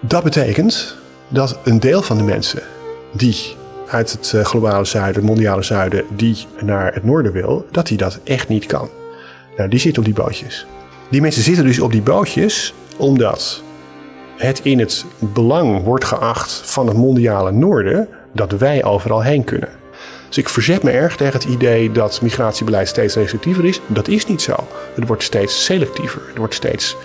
Dat betekent dat een deel van de mensen die uit het eh, globale zuiden, het mondiale zuiden, die naar het noorden wil, dat die dat echt niet kan. Nou, die zitten op die bootjes. Die mensen zitten dus op die bootjes omdat het in het belang wordt geacht van het mondiale noorden dat wij overal heen kunnen. Dus ik verzet me erg tegen het idee dat migratiebeleid steeds restrictiever is. Dat is niet zo. Het wordt steeds selectiever. Het wordt steeds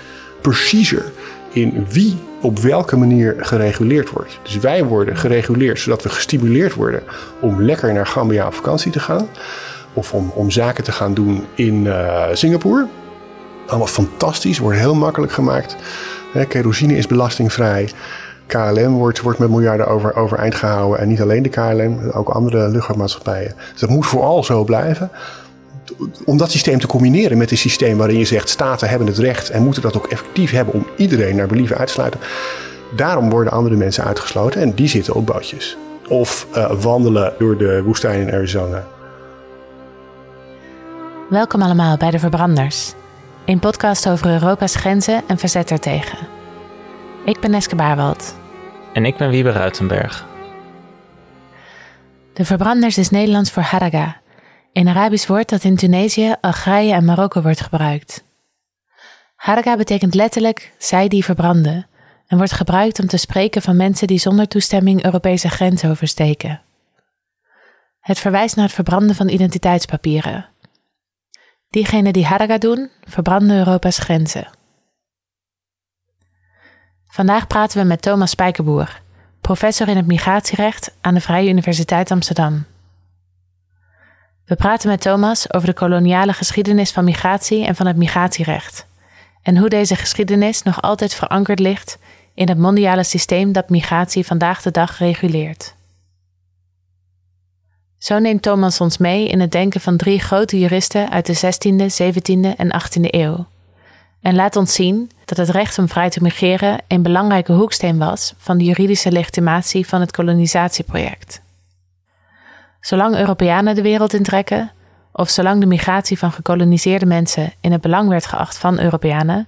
preciezer in wie op welke manier gereguleerd wordt. Dus wij worden gereguleerd zodat we gestimuleerd worden om lekker naar Gambia op vakantie te gaan. Of om, om zaken te gaan doen in uh, Singapore. Allemaal fantastisch, wordt heel makkelijk gemaakt. kerosine is belastingvrij. KLM wordt, wordt met miljarden over, overeind gehouden. En niet alleen de KLM, ook andere luchtvaartmaatschappijen. Dus dat moet vooral zo blijven. Om dat systeem te combineren met een systeem waarin je zegt... staten hebben het recht en moeten dat ook effectief hebben... om iedereen naar believen uit te sluiten. Daarom worden andere mensen uitgesloten en die zitten op bootjes. Of uh, wandelen door de woestijn in Arizona. Welkom allemaal bij De Verbranders. Een podcast over Europa's grenzen en verzet ertegen. Ik ben Neske Baarwald. En ik ben Wiebe Ruitenberg. De Verbranders is Nederlands voor haraga, een Arabisch woord dat in Tunesië, Algerije en Marokko wordt gebruikt. Haraga betekent letterlijk zij die verbranden en wordt gebruikt om te spreken van mensen die zonder toestemming Europese grenzen oversteken. Het verwijst naar het verbranden van identiteitspapieren. Diegenen die haraga doen, verbranden Europa's grenzen. Vandaag praten we met Thomas Spijkerboer, professor in het migratierecht aan de Vrije Universiteit Amsterdam. We praten met Thomas over de koloniale geschiedenis van migratie en van het migratierecht en hoe deze geschiedenis nog altijd verankerd ligt in het mondiale systeem dat migratie vandaag de dag reguleert. Zo neemt Thomas ons mee in het denken van drie grote juristen uit de 16e, 17e en 18e eeuw en laat ons zien dat het recht om vrij te migreren een belangrijke hoeksteen was van de juridische legitimatie van het kolonisatieproject. Zolang Europeanen de wereld intrekken, of zolang de migratie van gekoloniseerde mensen in het belang werd geacht van Europeanen,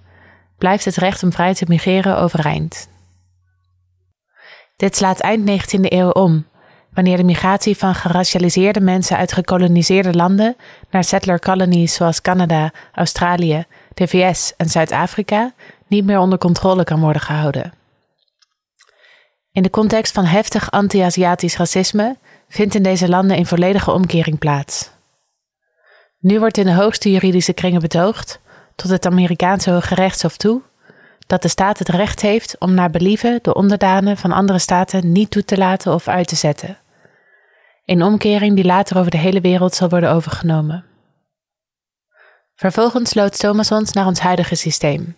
blijft het recht om vrij te migreren overeind. Dit slaat eind 19e eeuw om, wanneer de migratie van geracialiseerde mensen uit gekoloniseerde landen naar settler colonies zoals Canada, Australië de VS en Zuid-Afrika niet meer onder controle kan worden gehouden. In de context van heftig anti-Aziatisch racisme vindt in deze landen een volledige omkering plaats. Nu wordt in de hoogste juridische kringen betoogd, tot het Amerikaanse Hoge Rechtshof toe, dat de staat het recht heeft om naar believen de onderdanen van andere staten niet toe te laten of uit te zetten. Een omkering die later over de hele wereld zal worden overgenomen. Vervolgens loodt Thomas ons naar ons huidige systeem.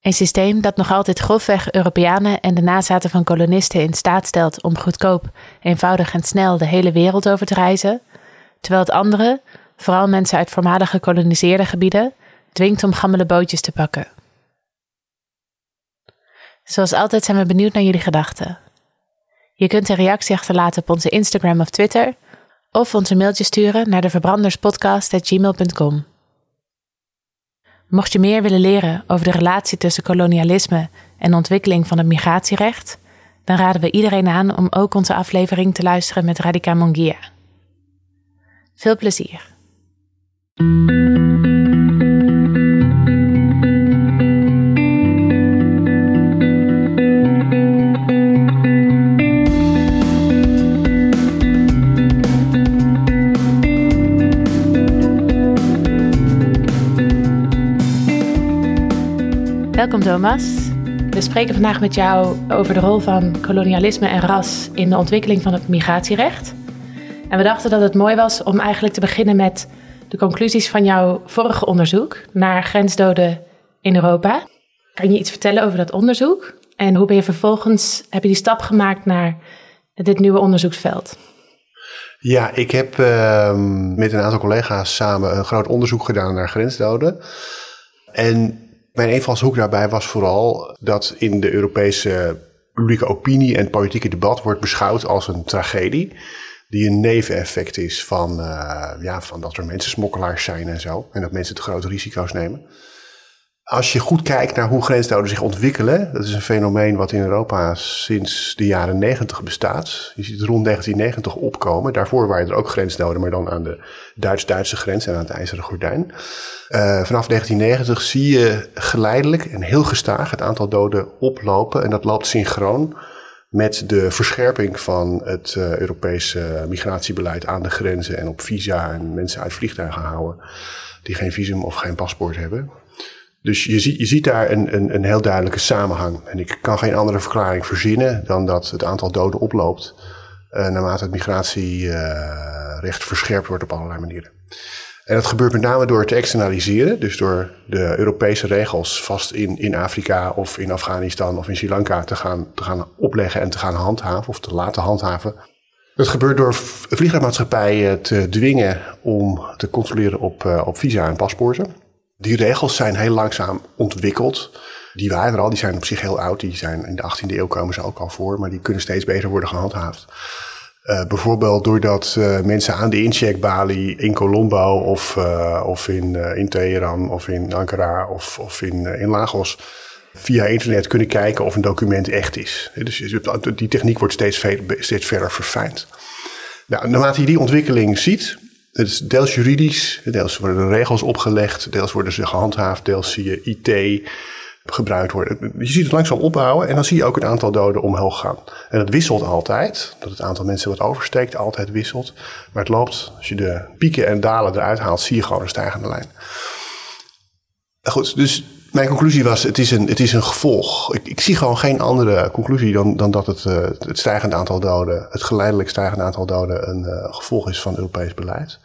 Een systeem dat nog altijd grofweg Europeanen en de nazaten van kolonisten in staat stelt om goedkoop, eenvoudig en snel de hele wereld over te reizen, terwijl het andere, vooral mensen uit voormalig gekoloniseerde gebieden, dwingt om gammele bootjes te pakken. Zoals altijd zijn we benieuwd naar jullie gedachten. Je kunt een reactie achterlaten op onze Instagram of Twitter, of ons een mailtje sturen naar de verbranderspodcast.gmail.com. Mocht je meer willen leren over de relatie tussen kolonialisme en ontwikkeling van het migratierecht, dan raden we iedereen aan om ook onze aflevering te luisteren met Radika Mongia. Veel plezier! Welkom Thomas. We spreken vandaag met jou over de rol van kolonialisme en ras in de ontwikkeling van het migratierecht. En we dachten dat het mooi was om eigenlijk te beginnen met de conclusies van jouw vorige onderzoek naar grensdoden in Europa. Kan je iets vertellen over dat onderzoek? En hoe ben je vervolgens, heb je die stap gemaakt naar dit nieuwe onderzoeksveld? Ja, ik heb uh, met een aantal collega's samen een groot onderzoek gedaan naar grensdoden. En mijn invalshoek daarbij was vooral dat in de Europese publieke opinie en politieke debat wordt beschouwd als een tragedie. Die een neveneffect is van, uh, ja, van dat er mensen smokkelaars zijn en zo. En dat mensen te grote risico's nemen. Als je goed kijkt naar hoe grensnoden zich ontwikkelen, dat is een fenomeen wat in Europa sinds de jaren 90 bestaat. Je ziet rond 1990 opkomen. Daarvoor waren er ook grensnoden, maar dan aan de Duits-Duitse grens en aan het IJzeren Gordijn. Uh, vanaf 1990 zie je geleidelijk en heel gestaag het aantal doden oplopen. En dat loopt synchroon met de verscherping van het uh, Europese migratiebeleid aan de grenzen en op visa en mensen uit vliegtuigen houden die geen visum of geen paspoort hebben. Dus je ziet, je ziet daar een, een, een heel duidelijke samenhang. En ik kan geen andere verklaring verzinnen dan dat het aantal doden oploopt uh, naarmate het migratierecht verscherpt wordt op allerlei manieren. En dat gebeurt met name door te externaliseren, dus door de Europese regels vast in, in Afrika of in Afghanistan of in Sri Lanka te gaan, te gaan opleggen en te gaan handhaven of te laten handhaven. Dat gebeurt door vliegtuigmaatschappijen te dwingen om te controleren op, uh, op visa en paspoorten. Die regels zijn heel langzaam ontwikkeld. Die waren er al, die zijn op zich heel oud. Die zijn in de 18e eeuw komen ze ook al voor, maar die kunnen steeds beter worden gehandhaafd. Uh, bijvoorbeeld doordat uh, mensen aan de incheckbalie in Colombo of, uh, of in, in Teheran of in Ankara of, of in, in Lagos via internet kunnen kijken of een document echt is. Dus die techniek wordt steeds, steeds verder verfijnd. Nou, naarmate je die ontwikkeling ziet, het is deels juridisch, deels worden er regels opgelegd, deels worden ze gehandhaafd, deels zie je IT gebruikt worden. Je ziet het langzaam opbouwen en dan zie je ook het aantal doden omhoog gaan. En dat wisselt altijd, dat het aantal mensen wat oversteekt altijd wisselt. Maar het loopt, als je de pieken en dalen eruit haalt, zie je gewoon een stijgende lijn. Goed, dus mijn conclusie was, het is een, het is een gevolg. Ik, ik zie gewoon geen andere conclusie dan, dan dat het, uh, het stijgende aantal doden, het geleidelijk stijgende aantal doden, een uh, gevolg is van Europees beleid.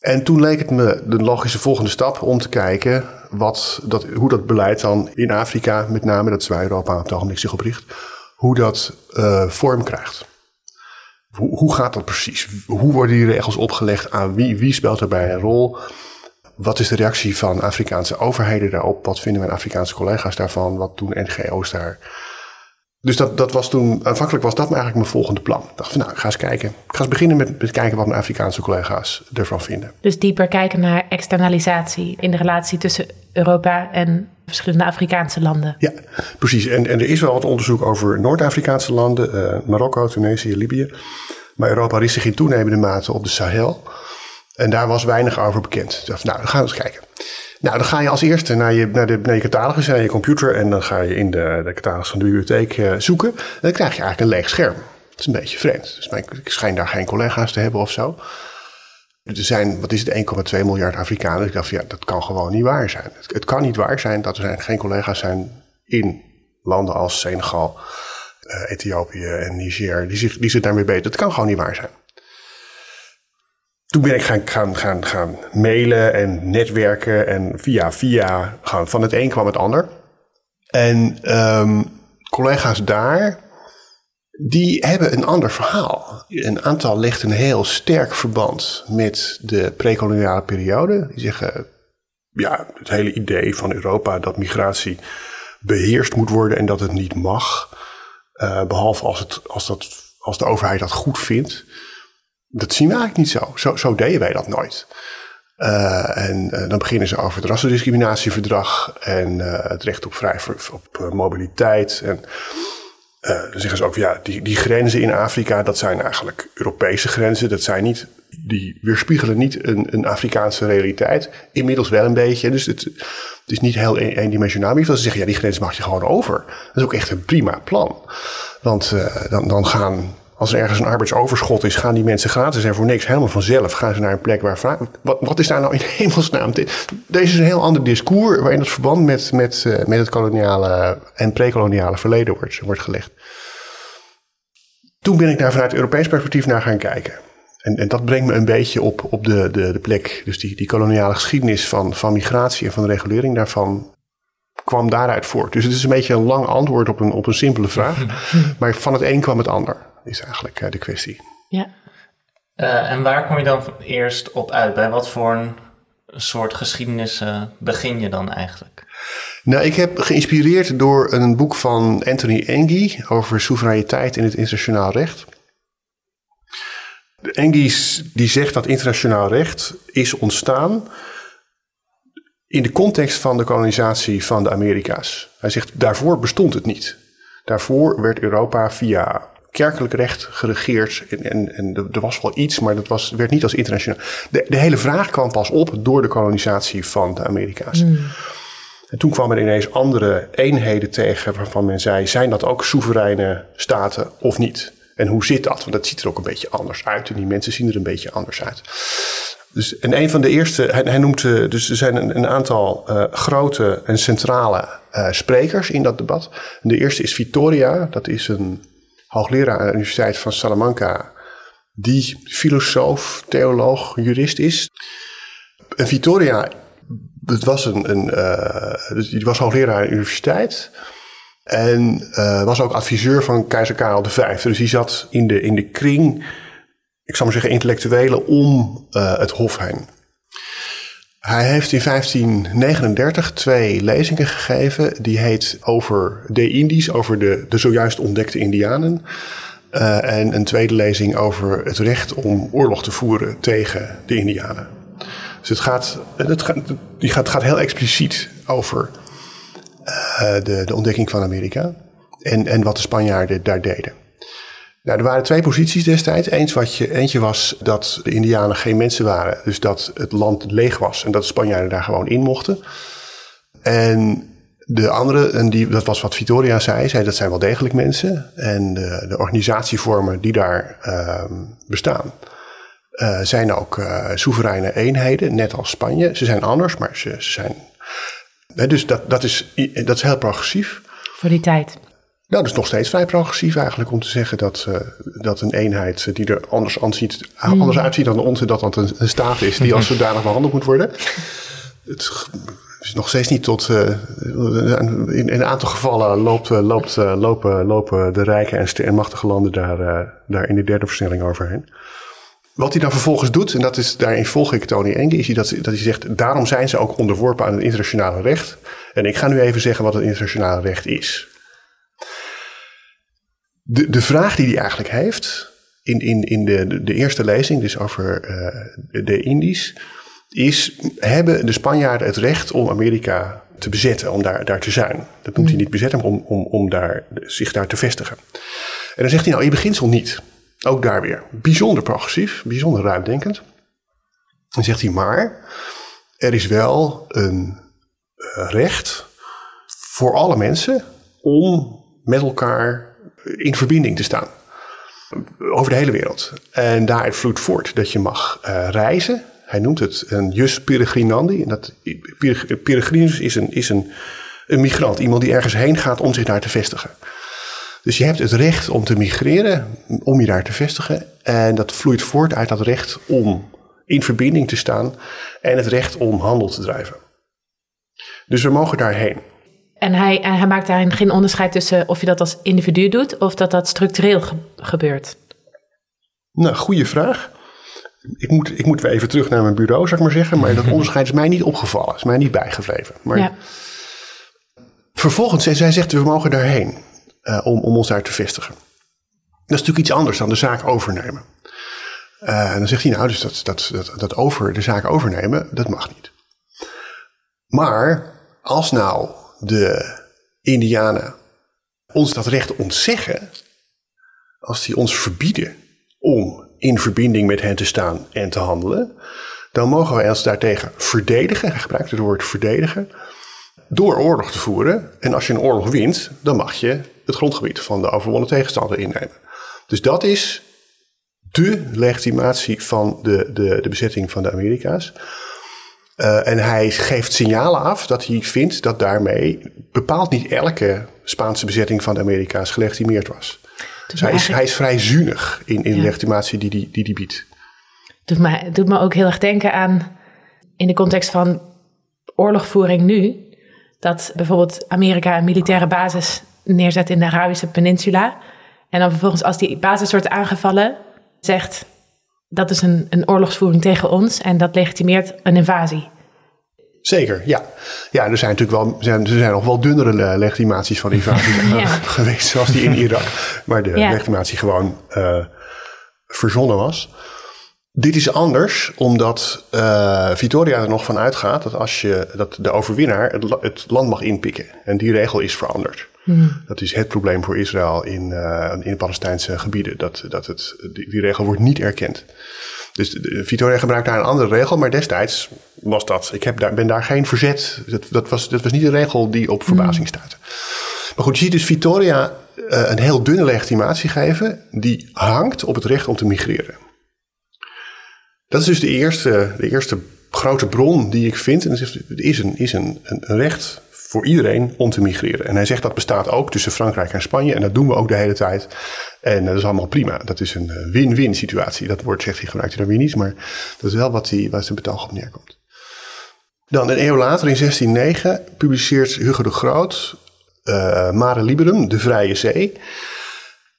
En toen leek het me de logische volgende stap om te kijken wat, dat, hoe dat beleid dan in Afrika, met name, dat is waar Europa op het ogenblik zich op richt, hoe dat uh, vorm krijgt. Hoe, hoe gaat dat precies? Hoe worden die regels opgelegd? Aan wie? Wie speelt daarbij een rol? Wat is de reactie van Afrikaanse overheden daarop? Wat vinden mijn Afrikaanse collega's daarvan? Wat doen NGO's daar? Dus dat, dat was toen, aanvankelijk was dat eigenlijk mijn volgende plan. Ik dacht van nou, ik ga eens kijken. Ik ga eens beginnen met, met kijken wat mijn Afrikaanse collega's ervan vinden. Dus dieper kijken naar externalisatie in de relatie tussen Europa en verschillende Afrikaanse landen. Ja, precies. En, en er is wel wat onderzoek over Noord-Afrikaanse landen, uh, Marokko, Tunesië, Libië. Maar Europa richt zich in toenemende mate op de Sahel. En daar was weinig over bekend. Ik dacht, nou, dan gaan we eens kijken. Nou, dan ga je als eerste naar je, naar de, naar je catalogus, naar je computer. En dan ga je in de, de catalogus van de bibliotheek uh, zoeken. En dan krijg je eigenlijk een leeg scherm. Dat is een beetje vreemd. Dus mijn, ik schijn daar geen collega's te hebben of zo. Er zijn, wat is het, 1,2 miljard Afrikanen. Ik dacht, ja, dat kan gewoon niet waar zijn. Het, kan niet waar zijn dat er geen collega's zijn in landen als Senegal, uh, Ethiopië en Niger. Die zich, die zich daarmee beter. Dat kan gewoon niet waar zijn toen ben ik gaan, gaan, gaan, gaan mailen en netwerken en via via gaan. Van het een kwam het ander. En um, collega's daar, die hebben een ander verhaal. Een aantal legt een heel sterk verband met de prekoloniale periode. Die zeggen, ja, het hele idee van Europa dat migratie beheerst moet worden en dat het niet mag. Uh, behalve als, het, als, dat, als de overheid dat goed vindt dat zien we eigenlijk niet zo. Zo, zo deden wij dat nooit. Uh, en uh, dan beginnen ze over het rassendiscriminatieverdrag en uh, het recht op vrij op mobiliteit. En dan zeggen ze ook, ja, die, die grenzen in Afrika, dat zijn eigenlijk Europese grenzen. Dat zijn niet, die weerspiegelen niet een, een Afrikaanse realiteit. Inmiddels wel een beetje. Dus het, het is niet heel eendimensionaal. Maar ze zeggen, ja, die grens mag je gewoon over. Dat is ook echt een prima plan. Want dan, dan gaan als er ergens een arbeidsoverschot is, gaan die mensen gratis en voor niks helemaal vanzelf. Gaan ze naar een plek waar vragen. Wat, wat is daar nou in hemelsnaam? Deze is een heel ander discours waarin het verband met, met, uh, met het koloniale en prekoloniale verleden wordt, wordt gelegd. Toen ben ik daar vanuit Europees perspectief naar gaan kijken. En, en dat brengt me een beetje op, op de, de, de plek. Dus die, die koloniale geschiedenis van, van migratie en van de regulering daarvan kwam daaruit voort. Dus het is een beetje een lang antwoord op een, op een simpele vraag. maar van het een kwam het ander is eigenlijk uh, de kwestie. Ja. Uh, en waar kom je dan eerst op uit? Bij wat voor een soort geschiedenis uh, begin je dan eigenlijk? Nou, ik heb geïnspireerd door een boek van Anthony Engie over soevereiniteit in het internationaal recht. Engie die zegt dat internationaal recht is ontstaan in de context van de kolonisatie van de Amerika's. Hij zegt, daarvoor bestond het niet. Daarvoor werd Europa via kerkelijk recht geregeerd. En, en, en er was wel iets, maar dat was, werd niet als internationaal. De, de hele vraag kwam pas op door de kolonisatie van de Amerika's. En toen kwamen er ineens andere eenheden tegen waarvan men zei: zijn dat ook soevereine staten of niet? En hoe zit dat? Want dat ziet er ook een beetje anders uit. En die mensen zien er een beetje anders uit. Dus, en een van de eerste, hij, hij noemt, eh, dus er zijn een, een aantal uh, grote en centrale uh, sprekers in dat debat. De eerste is Vittoria, dat is een hoogleraar aan de Universiteit van Salamanca, die filosoof, theoloog, jurist is. En Vittoria, dat was een, een dus die was hoogleraar aan de universiteit. En was ook adviseur van keizer Karel V. Dus die zat in de, in de kring ik zou maar zeggen, intellectuelen om uh, het Hof heen. Hij heeft in 1539 twee lezingen gegeven. Die heet over de Indisch, over de, de zojuist ontdekte Indianen. Uh, en een tweede lezing over het recht om oorlog te voeren tegen de Indianen. Dus het gaat, het gaat, die gaat, gaat heel expliciet over uh, de, de ontdekking van Amerika. En, en wat de Spanjaarden daar deden. Nou, er waren twee posities destijds. Eens wat je, eentje was dat de Indianen geen mensen waren. Dus dat het land leeg was en dat de Spanjaarden daar gewoon in mochten. En de andere, en die, dat was wat Victoria zei, zei dat zijn wel degelijk mensen. En de, de organisatievormen die daar uh, bestaan, uh, zijn ook uh, soevereine eenheden, net als Spanje. Ze zijn anders, maar ze, zijn. dus dat, dat, is, dat is heel progressief. Voor die tijd. Nou, dat is nog steeds vrij progressief eigenlijk om te zeggen dat, uh, dat een eenheid die er anders, aanziet, mm. anders uitziet dan onze, dat dat een, een staat is die als zodanig behandeld moet worden. Het is nog steeds niet tot. Uh, in, in, een aantal gevallen loopt, loopt, uh, lopen, lopen de rijke en, en machtige landen daar, daar in de derde versnelling overheen. Wat hij dan vervolgens doet, en dat is, daarin volg ik Tony Enge, is dat, dat hij zegt: daarom zijn ze ook onderworpen aan het internationale recht. En ik ga nu even zeggen wat het internationale recht is. De, de vraag die hij eigenlijk heeft in, in, in de, de eerste lezing, dus over uh, de Indisch, is: hebben de Spanjaarden het recht om Amerika te bezetten, om daar, daar te zijn? Dat noemt hij niet bezetten, maar om, om, om daar, zich daar te vestigen. En dan zegt hij nou, in beginsel niet. Ook daar weer. Bijzonder progressief, bijzonder ruimdenkend. Dan zegt hij maar, er is wel een uh, recht voor alle mensen om met elkaar in verbinding te staan. Over de hele wereld. En daaruit vloeit voort dat je mag uh, reizen. Hij noemt het een jus peregrinandi. En dat, peregrinus is, een, is een, een migrant. Iemand die ergens heen gaat om zich daar te vestigen. Dus je hebt het recht om te migreren, om je daar te vestigen. En dat vloeit voort uit dat recht om in verbinding te staan en het recht om handel te drijven. Dus we mogen daarheen. En hij, hij maakt daarin geen onderscheid tussen of je dat als individu doet of dat dat structureel gebeurt. Nou, goede vraag. Ik moet, ik moet weer even terug naar mijn bureau, zou ik maar zeggen. Maar dat onderscheid is mij niet opgevallen, is mij niet bijgebleven. Maar ja. vervolgens, zij zegt, we mogen daarheen uh, om, om ons daar te vestigen. Dat is natuurlijk iets anders dan de zaak overnemen. Uh, en dan zegt hij, nou, dus dat, dat, dat, dat over, de zaak overnemen, dat mag niet. Maar als nou de Indianen ons dat recht ontzeggen, als die ons verbieden om in verbinding met hen te staan en te handelen, dan mogen wij ons daartegen verdedigen, hij gebruikt het woord verdedigen, door oorlog te voeren. En als je een oorlog wint, dan mag je het grondgebied van de overwonnen tegenstander innemen. Dus dat is de legitimatie van de, de, de bezetting van de Amerika's. Uh, en hij geeft signalen af dat hij vindt dat daarmee bepaald niet elke Spaanse bezetting van de Amerika's gelegitimeerd was. Dus hij is, hij is vrij zuinig in, in de legitimatie die hij die, die biedt. Doet me, doet me ook heel erg denken aan, in de context van oorlogvoering nu, dat bijvoorbeeld Amerika een militaire basis neerzet in de Arabische Peninsula. En dan vervolgens, als die basis wordt aangevallen, zegt dat is een, een oorlogsvoering tegen ons en dat legitimeert een invasie. Zeker, ja. Ja, er zijn natuurlijk wel, zijn, er zijn nog wel dunnere legitimaties van invasies ja. geweest, zoals die in Irak, waar de legitimatie gewoon uh, verzonnen was. Dit is anders, omdat uh, Victoria er nog van uitgaat dat als je dat de overwinnaar het, het land mag inpikken. En die regel is veranderd. Hmm. Dat is het probleem voor Israël in, uh, in de Palestijnse gebieden. Dat, dat het, die, die regel wordt niet erkend. Dus Victoria gebruikt daar een andere regel, maar destijds was dat. Ik heb daar, ben daar geen verzet. Dat, dat, was, dat was niet een regel die op verbazing hmm. stuitte. Maar goed, je ziet dus Victoria uh, een heel dunne legitimatie geven, die hangt op het recht om te migreren. Dat is dus de eerste, de eerste grote bron die ik vind. En het is, een, is een, een recht voor iedereen om te migreren. En hij zegt dat bestaat ook tussen Frankrijk en Spanje. En dat doen we ook de hele tijd. En dat is allemaal prima. Dat is een eh, win-win situatie. Dat woord zegt hij gebruikt hij dan weer niet. Maar dat is wel wat, hij, waar zijn betoog op neerkomt. Dan een eeuw later, in 1609, publiceert Hugo de Groot uh, Mare Liberum, de Vrije Zee.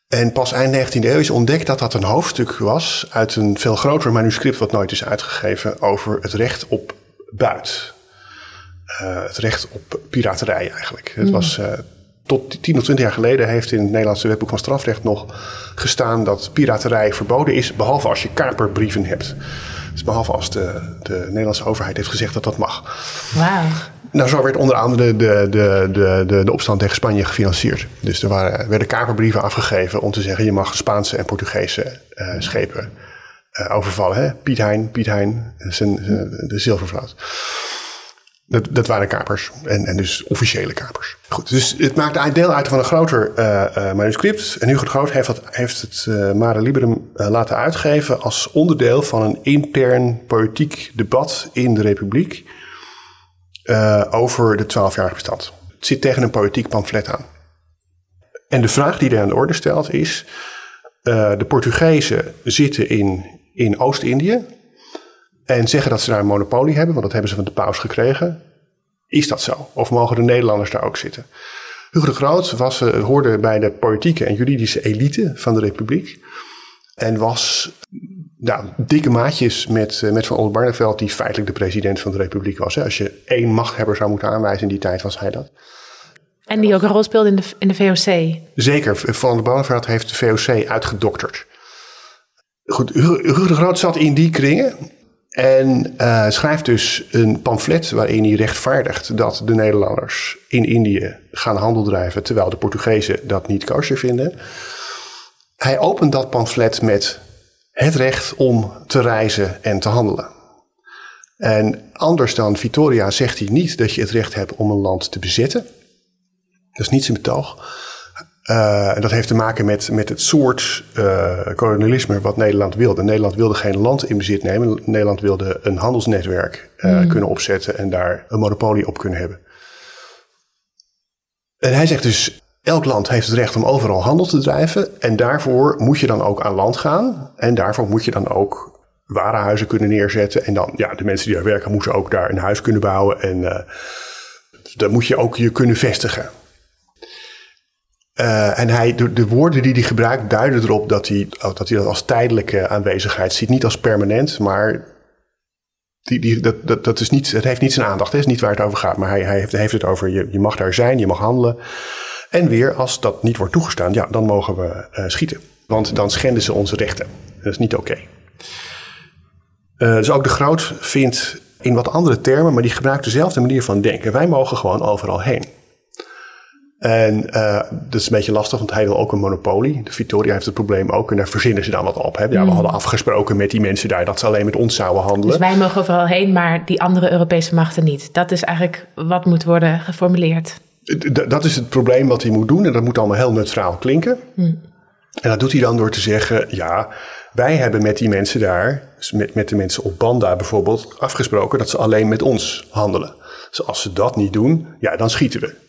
En pas eind 19e eeuw is ontdekt dat dat een hoofdstuk was uit een veel groter manuscript wat nooit is uitgegeven over het recht op buit. Uh, het recht op piraterij eigenlijk. Het mm. was uh, tot 10 of 20 jaar geleden heeft in het Nederlandse wetboek van strafrecht nog gestaan dat piraterij verboden is, behalve als je kaperbrieven hebt. Dus behalve als de, de Nederlandse overheid heeft gezegd dat dat mag. Wauw. Nou, zo werd onder andere de, de, de, de, de opstand tegen Spanje gefinancierd. Dus er waren, werden kaperbrieven afgegeven om te zeggen: je mag Spaanse en Portugese uh, schepen uh, overvallen. Hè? Piet Hein, Piet Hein, zijn, de zilvervloot. Dat, dat waren kapers. En, en dus officiële kapers. Goed, dus het maakt deel uit van een groter uh, manuscript. En Hugo de Groot heeft, heeft het uh, Mare Liberum laten uitgeven als onderdeel van een intern politiek debat in de Republiek over de twaalfjarige bestand. Het zit tegen een politiek pamflet aan. En de vraag die hij aan de orde stelt is: de Portugezen zitten in, in Oost-Indië, en zeggen dat ze daar een monopolie hebben, want dat hebben ze van de paus gekregen. Is dat zo? Of mogen de Nederlanders daar ook zitten? Hugo de Groot was, uh, hoorde bij de politieke en juridische elite van de republiek. En was nou, dikke maatjes met, uh, met Van Oldenbarneveld, die feitelijk de president van de republiek was. Als je één machthebber zou moeten aanwijzen in die tijd, was hij dat. En die ook een rol speelde in de, in de VOC. Zeker. Van Oldenbarneveld heeft de VOC uitgedokterd. Goed, Hugo de Groot zat in die kringen. En uh, schrijft dus een pamflet waarin hij rechtvaardigt dat de Nederlanders in Indië gaan handel drijven, terwijl de Portugezen dat niet kosher vinden. Hij opent dat pamflet met het recht om te reizen en te handelen. En anders dan Victoria zegt hij niet dat je het recht hebt om een land te bezetten. Dat is niet zijn betoog. Uh, en dat heeft te maken met, met het soort uh, kolonialisme wat Nederland wilde. Nederland wilde geen land in bezit nemen. Nederland wilde een handelsnetwerk uh, kunnen opzetten en daar een monopolie op kunnen hebben. En hij zegt dus, elk land heeft het recht om overal handel te drijven. En daarvoor moet je dan ook aan land gaan. En daarvoor moet je dan ook warenhuizen kunnen neerzetten. En dan, ja, de mensen die daar werken moeten ook daar een huis kunnen bouwen. En dan moet je ook je kunnen vestigen. Uh, en hij, de, de, woorden die hij gebruikt duiden erop dat hij, dat hij dat als tijdelijke aanwezigheid ziet. Niet als permanent, maar die, die, dat, dat, dat is niet, het heeft niet zijn aandacht. Het is niet waar het over gaat. Maar hij, hij heeft, heeft, het over je, je mag daar zijn, je mag handelen. En weer, als dat niet wordt toegestaan, ja, dan mogen we uh, schieten. Want dan schenden ze onze rechten. Dat is niet oké. Okay. Uh, dus ook de Groot vindt in wat andere termen, maar die gebruikt dezelfde manier van denken. Wij mogen gewoon overal heen. En uh, dat is een beetje lastig, want hij wil ook een monopolie. De Victoria heeft het probleem ook en daar verzinnen ze dan wat op. Hè? Ja, we hmm. hadden afgesproken met die mensen daar dat ze alleen met ons zouden handelen. Dus wij mogen overal heen, maar die andere Europese machten niet. Dat is eigenlijk wat moet worden geformuleerd. dat is het probleem wat hij moet doen en dat moet allemaal heel neutraal klinken. Hmm. En dat doet hij dan door te zeggen, ja, wij hebben met die mensen daar, dus met, met de mensen op Banda bijvoorbeeld, afgesproken dat ze alleen met ons handelen. Dus als ze dat niet doen, ja, dan schieten we.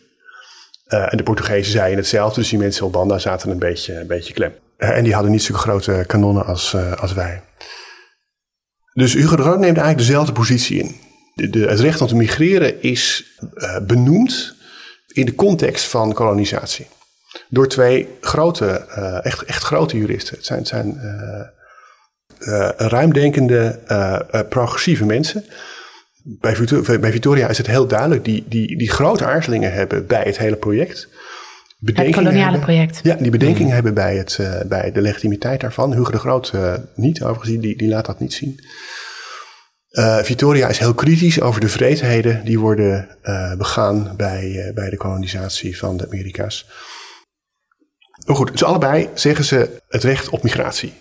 Uh, en de Portugezen zeiden hetzelfde, dus die mensen op Banda zaten een beetje, een beetje klem. Uh, en die hadden niet zulke grote kanonnen als, uh, als wij. Dus Hugo de Groot neemt eigenlijk dezelfde positie in. De, het recht om te migreren is benoemd in de context van kolonisatie. Door twee grote, echt, echt grote juristen. Het zijn, het zijn ruimdenkende, progressieve mensen bij, Victoria is het heel duidelijk, die, die, die grote aarzelingen hebben bij het hele project. Het koloniale hebben. project. Ja, die bedenkingen hebben bij, het, eh, bij de legitimiteit daarvan. Hugo de Groot eh, niet, overigens, die, die laat dat niet zien. Eh, Victoria is heel kritisch over de vreedheden die worden begaan bij, bij de kolonisatie van de Amerika's. Maar goed, dus allebei zeggen ze het recht op migratie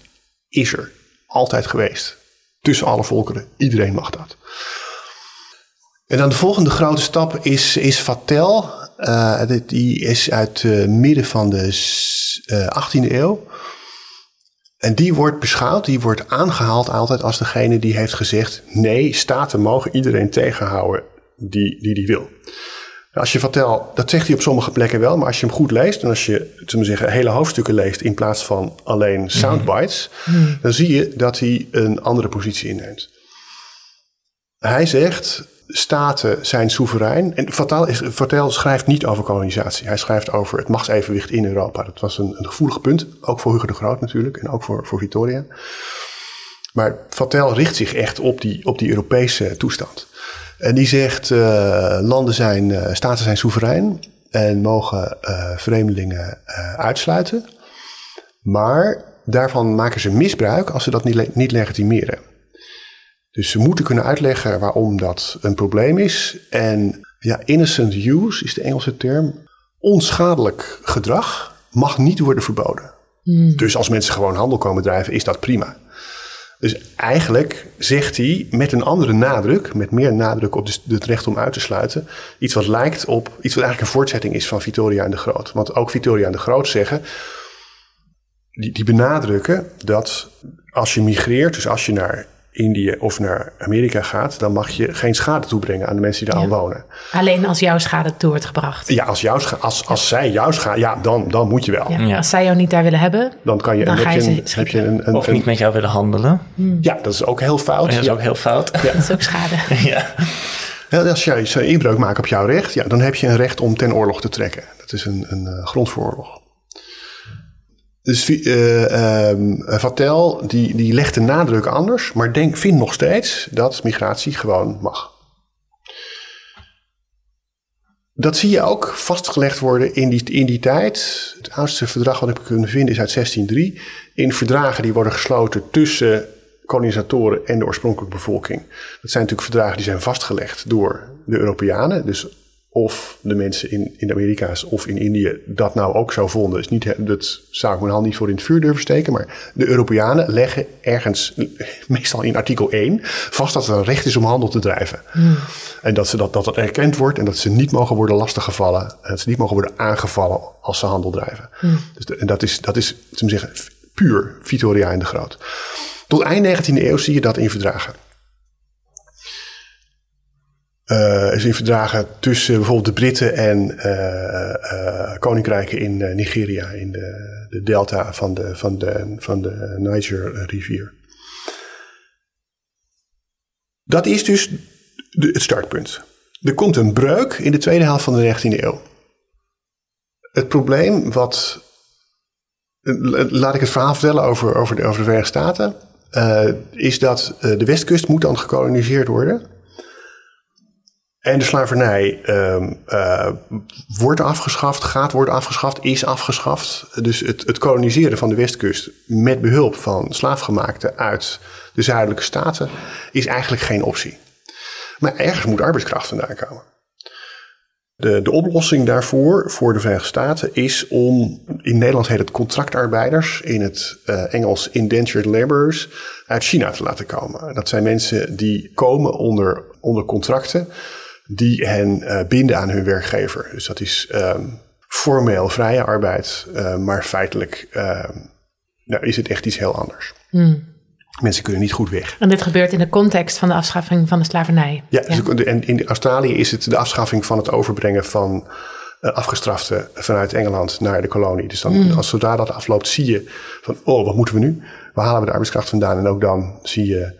is er altijd geweest. Tussen alle volkeren, iedereen mag dat. En dan de volgende grote stap is, is Vatel. Eh, die is uit het midden van de s- eh, 18e eeuw. En die wordt beschouwd, die wordt aangehaald altijd als degene die heeft gezegd: nee, staten mogen iedereen tegenhouden die die, die wil. Als je Vatel, dat zegt hij op sommige plekken wel, maar als je hem goed leest en als je zullen zeggen, hele hoofdstukken leest in plaats van alleen soundbites, dan zie je dat hij een andere positie inneemt. Hij zegt, staten zijn soeverein. En Vatel schrijft niet over kolonisatie. Hij schrijft over het machtsevenwicht in Europa. Dat was een, een gevoelig punt, ook voor Hugo de Groot natuurlijk en ook voor, voor Victoria. Maar Vatel richt zich echt op die, op die Europese toestand. En die zegt, eh, landen zijn, eh, staten zijn soeverein en mogen eh, vreemdelingen uitsluiten. Maar daarvan maken ze misbruik als ze dat niet, niet legitimeren. Dus ze moeten kunnen uitleggen waarom dat een probleem is. En ja, innocent use is de Engelse term. Onschadelijk gedrag mag niet worden verboden. Dus als mensen gewoon handel komen drijven, is dat prima. Dus eigenlijk zegt hij met een andere nadruk, met meer nadruk op het recht om uit te sluiten, iets wat lijkt op iets wat eigenlijk een voortzetting is van Victoria en de Groot. Want ook Victoria en de Groot zeggen, die, die benadrukken dat als je migreert, dus als je naar Indië of naar Amerika gaat, dan mag je geen schade toebrengen aan de mensen die daar al wonen. Alleen als jouw schade toe wordt gebracht. Ja, als, jouw scha- als, als zij jouw schade, ja, dan, dan moet je wel. Ja. Ja. Als zij jou niet daar willen hebben, Dan kan je, Dan en ga heb je een, heb je een, een, Of niet met jou willen handelen. ja, dat is ook heel fout. Dat is Ja. ook heel fout. dat is ook schade. ja. Als jij inbreuk maakt op jouw recht, ja, dan heb je een recht om ten oorlog te trekken. Dat is een, een eh, grond voor oorlog. Dus eh, ehm, Vatel die, die legt de nadruk anders, maar denk, vindt nog steeds dat migratie gewoon mag. Dat zie je ook vastgelegd worden in die, in die tijd. Het oudste verdrag wat ik kunnen vinden is uit 1603. In verdragen die worden gesloten tussen kolonisatoren en de oorspronkelijke bevolking. Dat zijn natuurlijk verdragen die zijn vastgelegd door de Europeanen. Dus of de mensen in, in de Amerika's of in Indië dat nou ook zo vonden. Is niet, dat zou ik mijn hand niet voor in het vuur durven steken. Maar de Europeanen leggen ergens, meestal in artikel 1, vast dat er een recht is om handel te drijven. En dat, ze dat, dat het erkend wordt en dat ze niet mogen worden lastiggevallen. En dat ze niet mogen worden aangevallen als ze handel drijven. Dus de- en dat is, dat is we zeggen, puur Victoria en de Groot. Tot eind 19e eeuw zie je dat in verdragen. Eh, is in verdragen tussen bijvoorbeeld de Britten en eh, eh, koninkrijken in Nigeria, in de, de delta van de, van de, van de Niger-rivier. Dat is dus de, het startpunt. Er komt een breuk in de tweede helft van de 19e eeuw. Het probleem wat. Laat ik het verhaal vertellen over, over, de, over de Verenigde Staten. is dat de westkust moet dan gekoloniseerd worden. En de slavernij eh, wordt afgeschaft, gaat worden afgeschaft, is afgeschaft. Dus het, het koloniseren van de westkust met behulp van slaafgemaakten uit de zuidelijke staten is eigenlijk geen optie. Maar ergens moet arbeidskracht vandaan komen. De, de oplossing daarvoor, voor de Verenigde Staten, is om, in Nederland heet het contractarbeiders, in het eh, Engels indentured laborers, uit China te laten komen. Dat zijn mensen die komen onder, onder contracten die hen eh, binden aan hun werkgever. Dus dat is ehm, formeel vrije arbeid, eh, maar feitelijk ehm, nou, is het echt iets heel anders. Mensen kunnen niet goed weg. En dit gebeurt in de context van de afschaffing van de slavernij. Ja, dus en in Australië is het de afschaffing van het overbrengen van eh, afgestraften vanuit Engeland naar de kolonie. Dus dan, als zodra dat afloopt, zie je van, oh, wat moeten we nu? Waar halen we de arbeidskracht vandaan? En ook dan zie je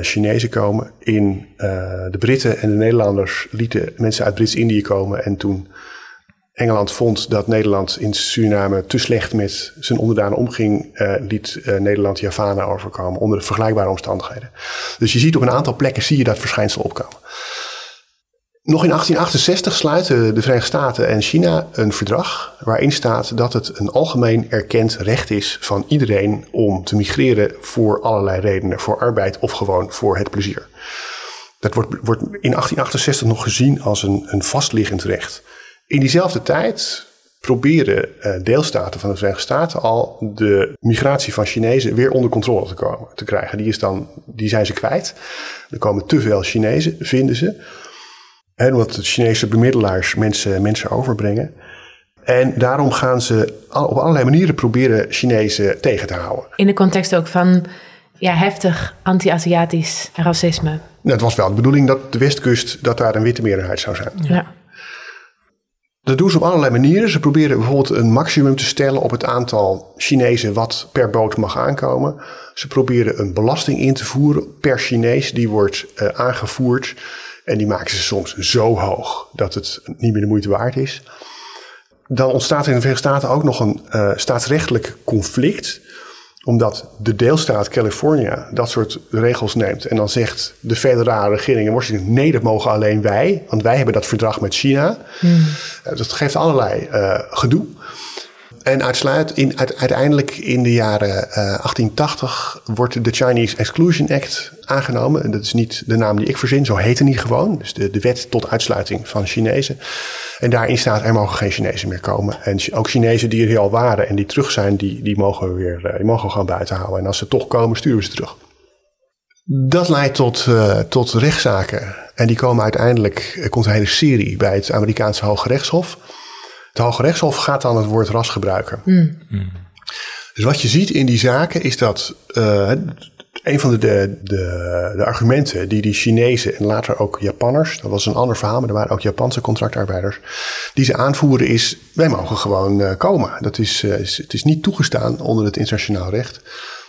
Chinezen komen. In eh, de Britten en de Nederlanders lieten mensen uit Brits-Indië komen. En toen Engeland vond dat Nederland in Suriname te slecht met zijn onderdanen omging, eh, liet eh, Nederland Javana overkomen onder vergelijkbare omstandigheden. Dus je ziet op een aantal plekken zie je dat verschijnsel opkomen. Nog in 1868 sluiten de Verenigde Staten en China een verdrag waarin staat dat het een algemeen erkend recht is van iedereen om te migreren voor allerlei redenen, voor arbeid of gewoon voor het plezier. Dat wordt, wordt in 1868 nog gezien als een, een vastliggend recht. In diezelfde tijd proberen eh, deelstaten van de Verenigde Staten al de migratie van Chinezen weer onder controle te, te krijgen. Die, is dan, die zijn ze kwijt. Er komen te veel Chinezen, vinden ze. En omdat de Chinese bemiddelaars mensen, mensen overbrengen. En daarom gaan ze op allerlei manieren proberen Chinezen tegen te houden. In de context ook van ja, heftig anti-Aziatisch racisme. Nou, het was wel de bedoeling dat de Westkust, dat daar een witte meerderheid zou zijn. Ja. Dat doen ze op allerlei manieren. Ze proberen bijvoorbeeld een maximum te stellen op het aantal Chinezen wat per boot mag aankomen. Ze proberen een belasting in te voeren per Chinees die wordt uh, aangevoerd. En die maken ze soms zo hoog dat het niet meer de moeite waard is. Dan ontstaat er in de Verenigde Staten ook nog een uh, staatsrechtelijk conflict omdat de deelstaat California dat soort regels neemt. En dan zegt de federale regering in Washington: nee, dat mogen alleen wij. Want wij hebben dat verdrag met China. Hmm. Uh, dat geeft allerlei uh, gedoe. En in, uiteindelijk in de jaren 1880 eh, wordt de Chinese Exclusion Act aangenomen. En dat is niet de naam die ik verzin, zo heette die gewoon. Dus de, wet tot uitsluiting van Chinezen. En daarin staat er mogen geen Chinezen meer komen. En ook Chinezen die er al waren en die terug zijn, die, die mogen we weer eh, die mogen gewoon buiten houden. En als ze toch komen, sturen we ze terug. Dat leidt tot, uh, tot rechtszaken. En die komen uiteindelijk, er komt een hele serie bij het Amerikaanse Hoge Rechtshof. Het Hoge Rechtshof gaat dan het woord ras gebruiken. Hmm. Dus wat je ziet in die zaken is dat uh, een van de, de, de, de, argumenten die die Chinezen en later ook Japanners, dat was een ander verhaal, maar er waren ook Japanse contractarbeiders, die ze aanvoeren is, wij mogen gewoon uh, komen. Dat is, uh, is, het is niet toegestaan onder het internationaal recht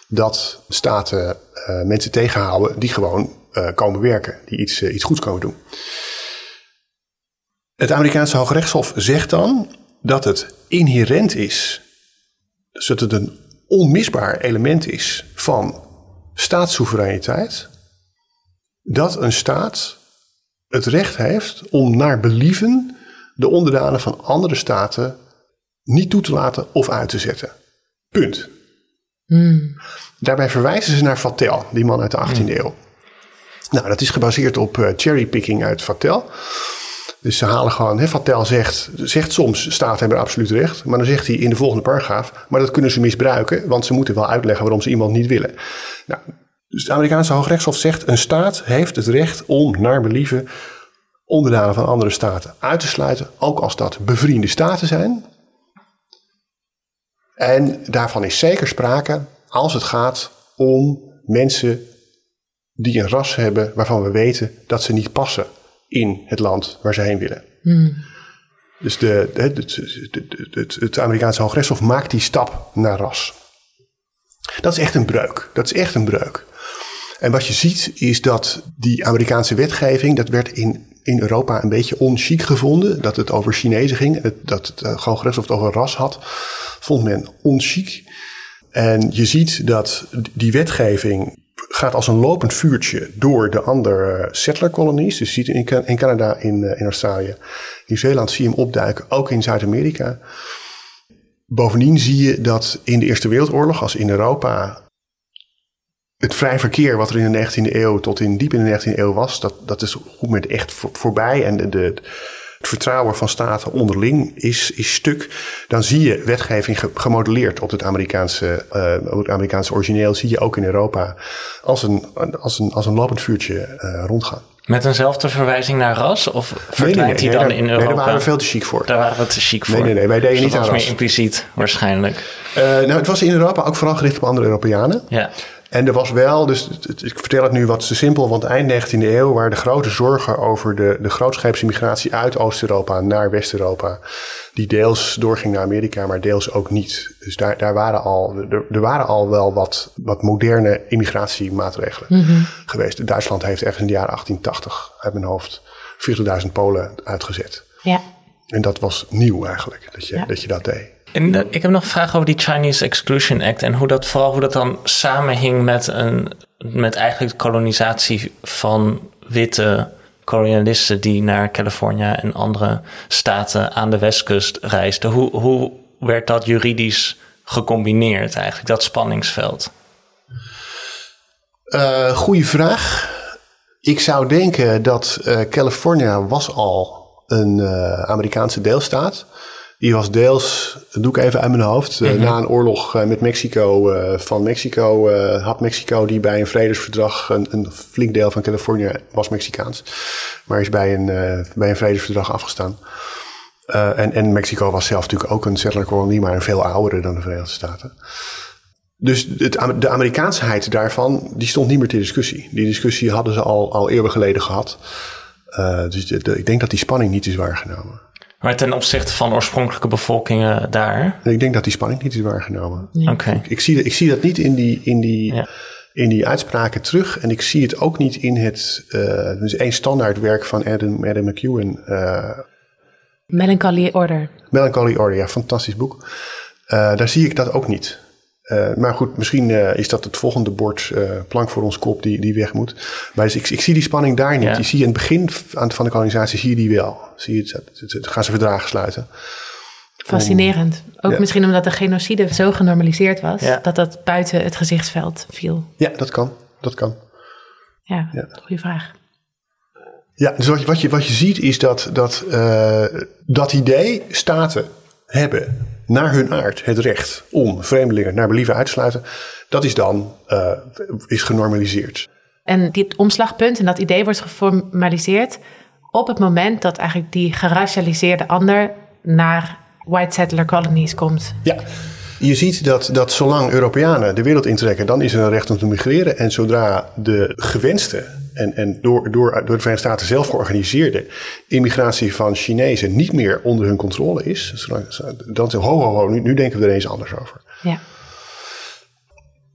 dat staten mensen tegenhouden die gewoon komen werken, die iets, iets goeds komen doen. Het Amerikaanse Hoge Rechtshof zegt dan dat het inherent is, dus dat het een onmisbaar element is van staatssoevereiniteit, dat een staat het recht heeft om naar believen de onderdanen van andere staten niet toe te laten of uit te zetten. Punt. Hmm. Daarbij verwijzen ze naar Vatel, die man uit de 18e hmm. eeuw. Nou, dat is gebaseerd op uh, cherrypicking uit Vatel. Dus ze halen gewoon, hè, Vatel zegt, zegt soms, staat hebben absoluut recht. Maar dan zegt hij in de volgende paragraaf, maar dat kunnen ze misbruiken, want ze moeten wel uitleggen waarom ze iemand niet willen. Nou, dus het Amerikaanse Hoogrechtshof zegt, een staat heeft het recht om naar believen onderdanen van andere staten uit te sluiten, ook als dat bevriende staten zijn. En daarvan is zeker sprake als het gaat om mensen die een ras hebben waarvan we weten dat ze niet passen in het land waar ze heen willen. Hmm. Dus de, de, het, het Amerikaanse Hoogrechtshof maakt die stap naar ras. Dat is echt een breuk. Dat is echt een breuk. En wat je ziet is dat die Amerikaanse wetgeving, dat werd in, in Europa een beetje onchic gevonden. Dat het over Chinezen ging, dat het uh, het over ras had, vond men onchic. En je ziet dat die wetgeving gaat als een lopend vuurtje door de andere settler colonies. Dus je ziet in, in Canada, in, eh, in Australië, Nieuw-Zeeland zie je hem opduiken, ook in Zuid-Amerika. Bovendien zie je dat in de Eerste Wereldoorlog, als in Europa het vrij verkeer wat er in de 19e eeuw tot in diep in de 19e eeuw was, dat, dat is goed met echt voorbij. En de, de, het vertrouwen van staten onderling is, is stuk. Dan zie je wetgeving gemodelleerd op het Amerikaanse, uh, op het Amerikaanse origineel. Zie je ook in Europa als een, als een, als een lopend vuurtje uh, rondgaan. Met eenzelfde verwijzing naar ras? Of verdwijnt hij dan in Europa? Nee, daar waren we veel te chic voor. Daar waren we te chic voor. Nee, nee, nee. Wij deden dus niet aan ras. meer impliciet, waarschijnlijk. Uh, nou, het was in Europa ook vooral gericht op andere Europeanen. Ja. En er was wel, dus ik vertel het nu wat te simpel, want eind 19e eeuw waren de grote zorgen over de, de grootscheepse migratie uit Oost-Europa naar West-Europa. Die deels doorging naar Amerika, maar deels ook niet. Dus daar, daar waren al, er, er waren al wel wat, wat moderne immigratiemaatregelen mm geweest. Duitsland heeft ergens in de jaren 1880 uit mijn hoofd 40.000 Polen uitgezet. Ja. En dat was nieuw eigenlijk, dat je, dat, je dat deed. En eh, ik heb nog een vraag over die Chinese Exclusion Act en hoe dat vooral hoe dat dan samenhing met, een, met eigenlijk de kolonisatie van witte kolonialisten die naar Californië en andere staten aan de westkust reisden. Hoe, hoe werd dat juridisch gecombineerd eigenlijk, dat spanningsveld? Uh, goeie vraag. Ik zou denken dat uh, California was al een uh, Amerikaanse deelstaat. Die was deels, dat doe ik even uit mijn hoofd, mm -hmm. na een oorlog met Mexico van Mexico had Mexico die bij een vredesverdrag, een, een, flink deel van Californië was Mexicaans, maar is bij een, bij een vredesverdrag afgestaan. en, en Mexico was zelf natuurlijk ook een settlerkolonie, maar een veel oudere dan de Verenigde Staten. Dus het, de Amerikaansheid daarvan, die stond niet meer ter discussie. Die discussie hadden ze al, al eeuwen geleden gehad. Uh, dus de, de, ik denk dat die spanning niet is waargenomen. Maar ten opzichte van oorspronkelijke bevolkingen daar? Ik denk dat die spanning niet is waargenomen. Ja. Oké. Ik, ik, zie, ik zie dat niet in die, in, die, ja. in die uitspraken terug. En ik zie het ook niet in het... Uh, dus één standaardwerk van Adam, Adam McEwen. Uh, Melancholy Order. Melancholy Order, ja. Fantastisch boek. daar zie ik dat ook niet. Uh, maar goed, misschien uh, is dat het volgende bord uh, plank voor ons kop die, die weg moet. Maar dus ik, ik zie die spanning daar niet. Ja. Die zie je in het begin van de kolonisatie zie je die wel. Zie je het, het, het gaan ze verdragen sluiten. Fascinerend. Ook ja. misschien omdat de genocide zo genormaliseerd was, ja. dat dat buiten het gezichtsveld viel. Ja, dat kan. Dat kan. Ja, goede vraag. Ja, dus wat je, wat je, wat je ziet is dat dat, dat idee staten hebben naar hun aard het recht om vreemdelingen naar believen uit te sluiten, dat is dan uh, is genormaliseerd. En dit omslagpunt en dat idee wordt geformaliseerd op het moment dat eigenlijk die geracialiseerde ander naar white settler colonies komt. Ja. Je ziet dat, dat zolang Europeanen de wereld intrekken, dan is er een recht om te migreren. En zodra de gewenste en, en door, door, door de Verenigde Staten zelf georganiseerde immigratie van Chinezen niet meer onder hun controle is, dan ho, ho, ho, nu, nu denken we er eens anders over. Ja.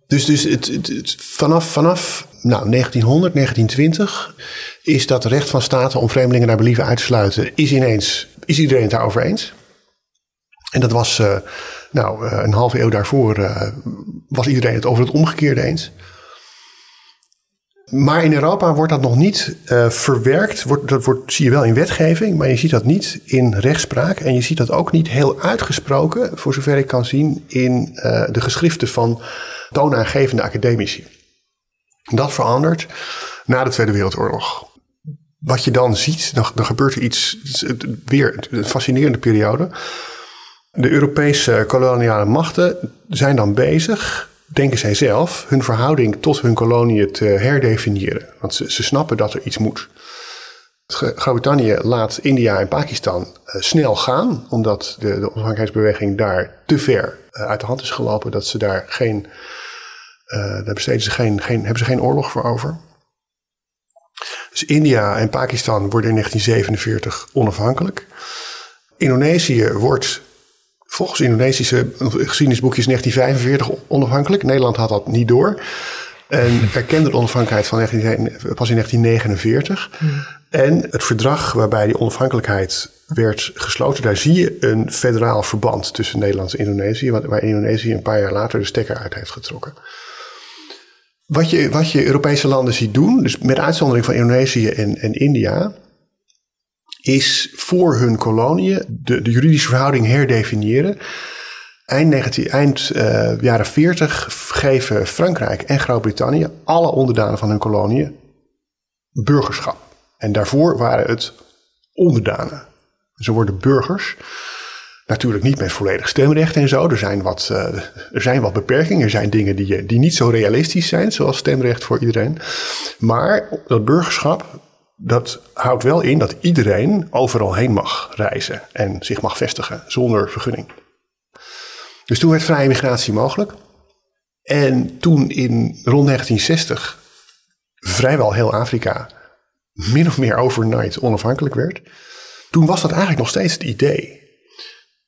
Dus, dus het, het, het, vanaf, vanaf nou, 1900, 1920 is dat recht van staten om vreemdelingen naar believen uit te sluiten, is ineens, is iedereen het daarover eens. En dat was, uh, nou, uh, een halve eeuw daarvoor uh, was iedereen het over het omgekeerde eens. Maar in Europa wordt dat nog niet uh, verwerkt. Wordt, dat wordt, zie je wel in wetgeving, maar je ziet dat niet in rechtspraak. En je ziet dat ook niet heel uitgesproken, voor zover ik kan zien, in uh, de geschriften van toonaangevende academici. Dat verandert na de Tweede Wereldoorlog. Wat je dan ziet, dan gebeurt er iets, weer een fascinerende periode. De Europese koloniale machten zijn dan bezig denken zij zelf, hun verhouding tot hun koloniën te herdefiniëren. Want ze, ze snappen dat er iets moet. Groot-Brittannië laat India en Pakistan uh, snel gaan, omdat de, de onafhankelijkheidsbeweging daar te ver uh, uit de hand is gelopen, dat ze daar geen, daar besteden ze geen, geen, hebben ze geen oorlog voor over. Dus India en Pakistan worden in 1947 onafhankelijk. Indonesië wordt volgens Indonesische geschiedenisboekjes 1945 onafhankelijk. Nederland had dat niet door. En erkende de onafhankelijkheid van 19, pas in 1949. Hmm. En het verdrag waarbij die onafhankelijkheid werd gesloten, daar zie je een federaal verband tussen Nederland en Indonesië, waar Indonesië een paar jaar later de stekker uit heeft getrokken. Wat je, wat je Europese landen ziet doen, dus met uitzondering van Indonesië en, en India, is voor hun koloniën de, de juridische verhouding herdefiniëren. Eind, 19, eind uh, jaren 40 geven Frankrijk en Groot-Brittannië alle onderdanen van hun koloniën burgerschap. En daarvoor waren het onderdanen. Ze worden burgers. Natuurlijk niet met volledig stemrecht en zo. Er zijn wat, uh, er zijn wat beperkingen. Er zijn dingen die, die niet zo realistisch zijn, zoals stemrecht voor iedereen. Maar dat burgerschap dat houdt wel in dat iedereen overal heen mag reizen en zich mag vestigen zonder vergunning. Dus toen werd vrije migratie mogelijk. En toen in rond 1960 vrijwel heel Afrika min of meer overnight onafhankelijk werd, toen was dat eigenlijk nog steeds het idee.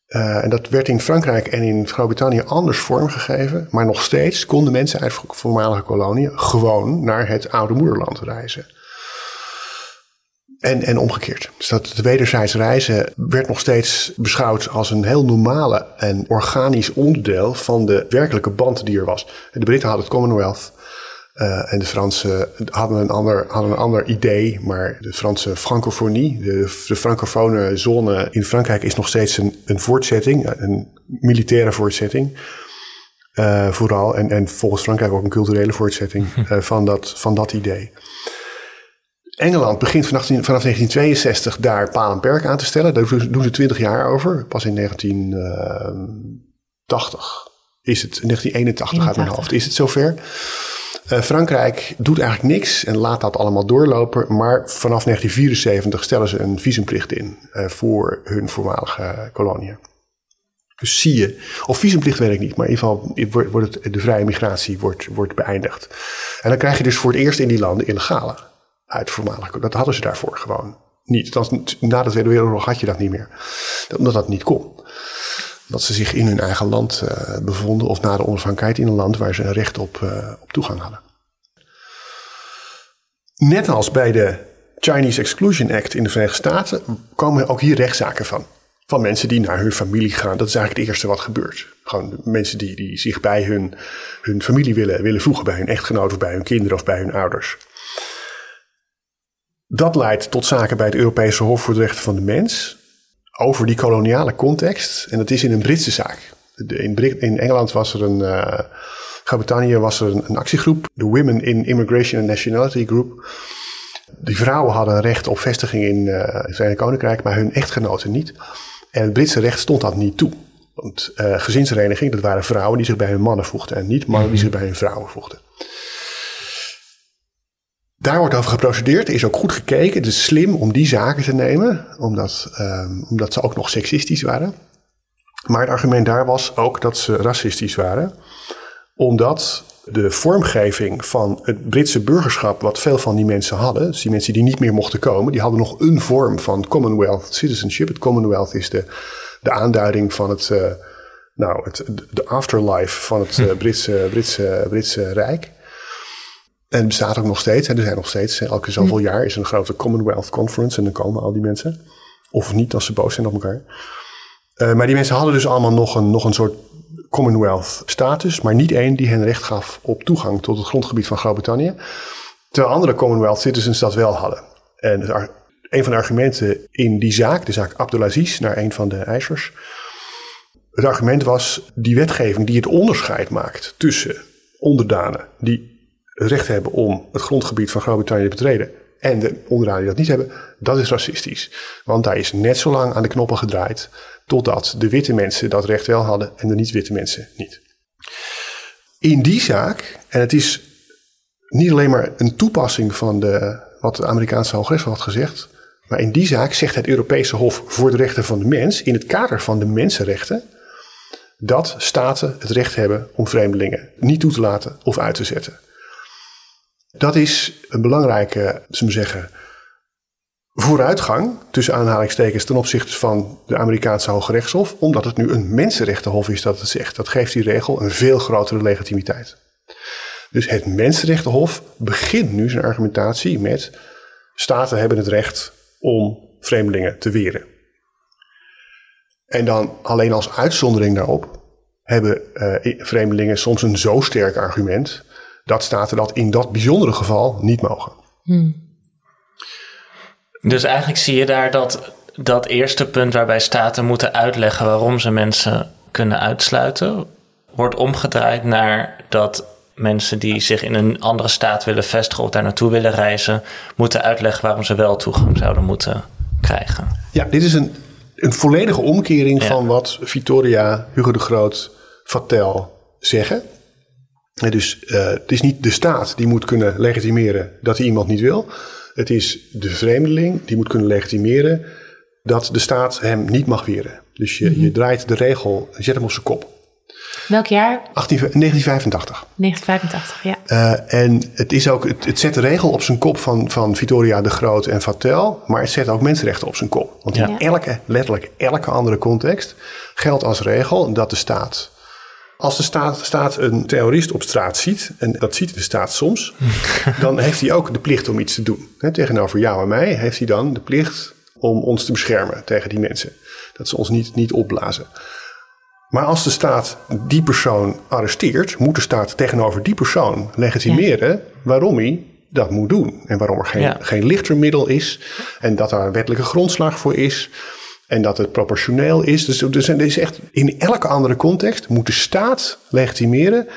Uh, en dat werd in Frankrijk en in Groot-Brittannië anders vormgegeven, maar nog steeds konden mensen uit voormalige koloniën gewoon naar het oude moederland reizen. En, en omgekeerd. Dus dat het wederzijds reizen werd nog steeds beschouwd als een heel normale en organisch onderdeel van de werkelijke band die er was. De Britten hadden het Commonwealth. Uh, en de Fransen hadden een, ander, hadden een ander idee, maar de Franse francofonie, de, de francofone zone in Frankrijk, is nog steeds een, een voortzetting, een militaire voortzetting. Uh, vooral, en, en volgens Frankrijk ook een culturele voortzetting uh, van, dat, van dat idee. Engeland begint vanaf, vanaf 1962 daar paal en perk aan te stellen. Daar doen ze 20 jaar over. Pas in 1980 is het, 1981 uit mijn hoofd, is het zover. Uh, Frankrijk doet eigenlijk niks en laat dat allemaal doorlopen. Maar vanaf 1974 stellen ze een visumplicht in uh, voor hun voormalige koloniën. Dus zie je, of visumplicht weet ik niet, maar in ieder geval wordt het, de vrije migratie wordt, wordt beëindigd. En dan krijg je dus voor het eerst in die landen illegale uit. Dat hadden ze daarvoor gewoon niet. Na de Tweede Wereldoorlog had je dat niet meer. Omdat dat niet kon. Dat ze zich in hun eigen land uh, bevonden of na de onafhankelijkheid in een land waar ze een recht op, uh, op toegang hadden. Net als bij de Chinese Exclusion Act in de Verenigde Staten komen ook hier rechtszaken van. Van mensen die naar hun familie gaan. Dat is eigenlijk het eerste wat gebeurt. Gewoon mensen die, die zich bij hun, hun familie willen, willen voegen. Bij hun echtgenoot of bij hun kinderen of bij hun ouders. Dat leidt tot zaken bij het Europese Hof voor de Rechten van de Mens over die koloniale context. En dat is in een Britse zaak. In, in Engeland was er een. Uh, Groot-Brittannië was er een, actiegroep, de Women in Immigration and Nationality Group. Die vrouwen hadden recht op vestiging in uh, het Verenigd Koninkrijk, maar hun echtgenoten niet. En het Britse recht stond dat niet toe. Want uh, gezinshereniging, dat waren vrouwen die zich bij hun mannen voegden en niet mannen die zich bij hun vrouwen voegden. Daar wordt over geprocedeerd. Er is ook goed gekeken. Het is slim om die zaken te nemen, omdat, um, omdat ze ook nog seksistisch waren. Maar het argument daar was ook dat ze racistisch waren, omdat de vormgeving van het Britse burgerschap, wat veel van die mensen hadden, dus die mensen die niet meer mochten komen, die hadden nog een vorm van Commonwealth citizenship. Het Commonwealth is de, de aanduiding van het, uh, nou, het, de afterlife van het uh, Britse, Britse, Britse Rijk. En het bestaat ook nog steeds. Er zijn nog steeds, elke zoveel jaar is er een grote Commonwealth Conference en dan komen al die mensen. Of niet als ze boos zijn op elkaar. Uh, maar die mensen hadden dus allemaal nog een, nog een soort Commonwealth status, maar niet één die hen recht gaf op toegang tot het grondgebied van Groot-Brittannië. Terwijl andere Commonwealth citizens dat wel hadden. En een van de argumenten in die zaak, de zaak Abdulaziz, naar een van de eisers. Het argument was die wetgeving die het onderscheid maakt tussen onderdanen die recht hebben om het grondgebied van Groot-Brittannië te betreden en de onderdanen die dat niet hebben, dat is racistisch. Want daar is net zo lang aan de knoppen gedraaid totdat de witte mensen dat recht wel hadden en de niet-witte mensen niet. In die zaak, en het is niet alleen maar een toepassing van de, wat de Amerikaanse Hooggerechtshof had gezegd, maar in die zaak zegt het Europese Hof voor de Rechten van de Mens, in het kader van de mensenrechten, dat staten het recht hebben om vreemdelingen niet toe te laten of uit te zetten. Dat is een belangrijke, zullen we zeggen, vooruitgang, tussen aanhalingstekens, ten opzichte van de Amerikaanse Hoge Rechtshof, omdat het nu een mensenrechtenhof is dat het zegt. Dat geeft die regel een veel grotere legitimiteit. Dus het Mensenrechtenhof begint nu zijn argumentatie met staten hebben het recht om vreemdelingen te weren. En dan alleen als uitzondering daarop hebben uh, vreemdelingen soms een zo sterk argument dat staten dat in dat bijzondere geval niet mogen. Hmm. Dus eigenlijk zie je daar dat dat eerste punt waarbij staten moeten uitleggen waarom ze mensen kunnen uitsluiten, wordt omgedraaid naar dat mensen die zich in een andere staat willen vestigen of daar naartoe willen reizen, moeten uitleggen waarom ze wel toegang zouden moeten krijgen. Ja, dit is een, een volledige omkering van wat Victoria, Hugo de Groot, Vatel zeggen. Dus uh, het is niet de staat die moet kunnen legitimeren dat hij iemand niet wil. Het is de vreemdeling die moet kunnen legitimeren dat de staat hem niet mag weren. Dus je, je mhm. draait de regel, zet hem op zijn kop. Welk jaar? 18, 1985. 1985, ja. Uh, en het, is ook, het, het, zet de regel op zijn kop van, van Victoria de Groot en Vatel, maar het zet ook mensenrechten op zijn kop. Want in elke, letterlijk elke andere context geldt als regel dat de staat als de staat, staat, een terrorist op straat ziet, en dat ziet de staat soms, dan heeft hij ook de plicht om iets te doen. tegenover jou en mij heeft hij dan de plicht om ons te beschermen tegen die mensen. Dat ze ons niet, niet opblazen. Maar als de staat die persoon arresteert, moet de staat tegenover die persoon legitimeren waarom hij dat moet doen. En waarom er geen, Ja. geen lichter middel is. En dat daar een wettelijke grondslag voor is. En dat het proportioneel is. Dus, dus er is echt in elke andere context moet de staat legitimeren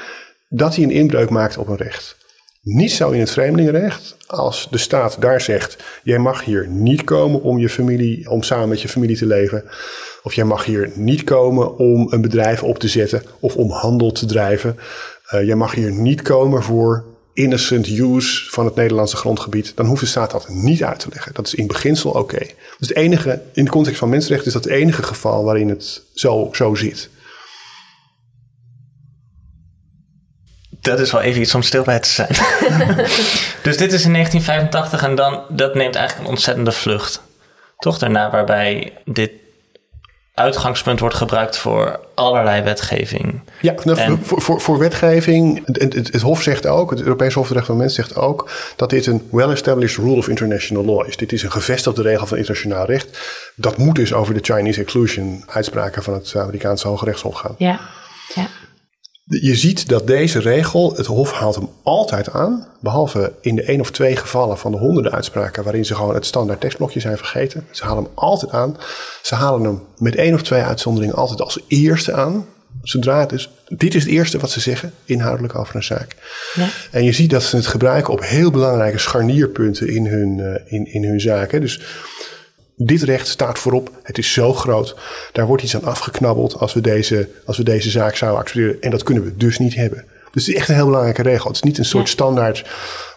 dat hij een inbreuk maakt op een recht. Niet zo in het vreemdelingenrecht. Als de staat daar zegt: jij mag hier niet komen om je familie, om samen met je familie te leven. Of jij mag hier niet komen om een bedrijf op te zetten of om handel te drijven. Eh, jij mag hier niet komen voor innocent use van het Nederlandse grondgebied. Dan hoeft de staat dat niet uit te leggen. Dat is in beginsel oké. Dus het enige, in de context van mensenrechten is dat het enige geval waarin het zo, zo zit. Dat is wel even iets om stil bij te zijn. dus dit is in 1985 en dan, dat neemt eigenlijk een ontzettende vlucht. Toch daarna waarbij dit uitgangspunt wordt gebruikt voor allerlei wetgeving. Ja, nou, En- voor, voor, voor wetgeving, het, het, het Hof zegt ook, het Europees Hof voor de Rechten van Mensen zegt ook, dat dit een well-established rule of international law is. Dit is een gevestigde regel van internationaal recht. Dat moet dus over de Chinese exclusion uitspraken van het Amerikaanse Hoge Rechtshof gaan. Ja. ja. Je ziet dat deze regel, het Hof haalt hem altijd aan, behalve in de één of twee gevallen van de honderden uitspraken waarin ze gewoon het standaard tekstblokje zijn vergeten. Ze halen hem altijd aan. Ze halen hem met één of twee uitzonderingen altijd als eerste aan. Zodra het is, dit is het eerste wat ze zeggen, inhoudelijk over een zaak. Ja. En je ziet dat ze het gebruiken op heel belangrijke scharnierpunten in hun, eh, in, in hun zaken. Dus dit recht staat voorop. Het is zo groot. Daar wordt iets aan afgeknabbeld als we deze, als we deze zaak zouden accepteren. En dat kunnen we dus niet hebben. Dus het is echt een heel belangrijke regel. Het is niet een soort Ja. standaard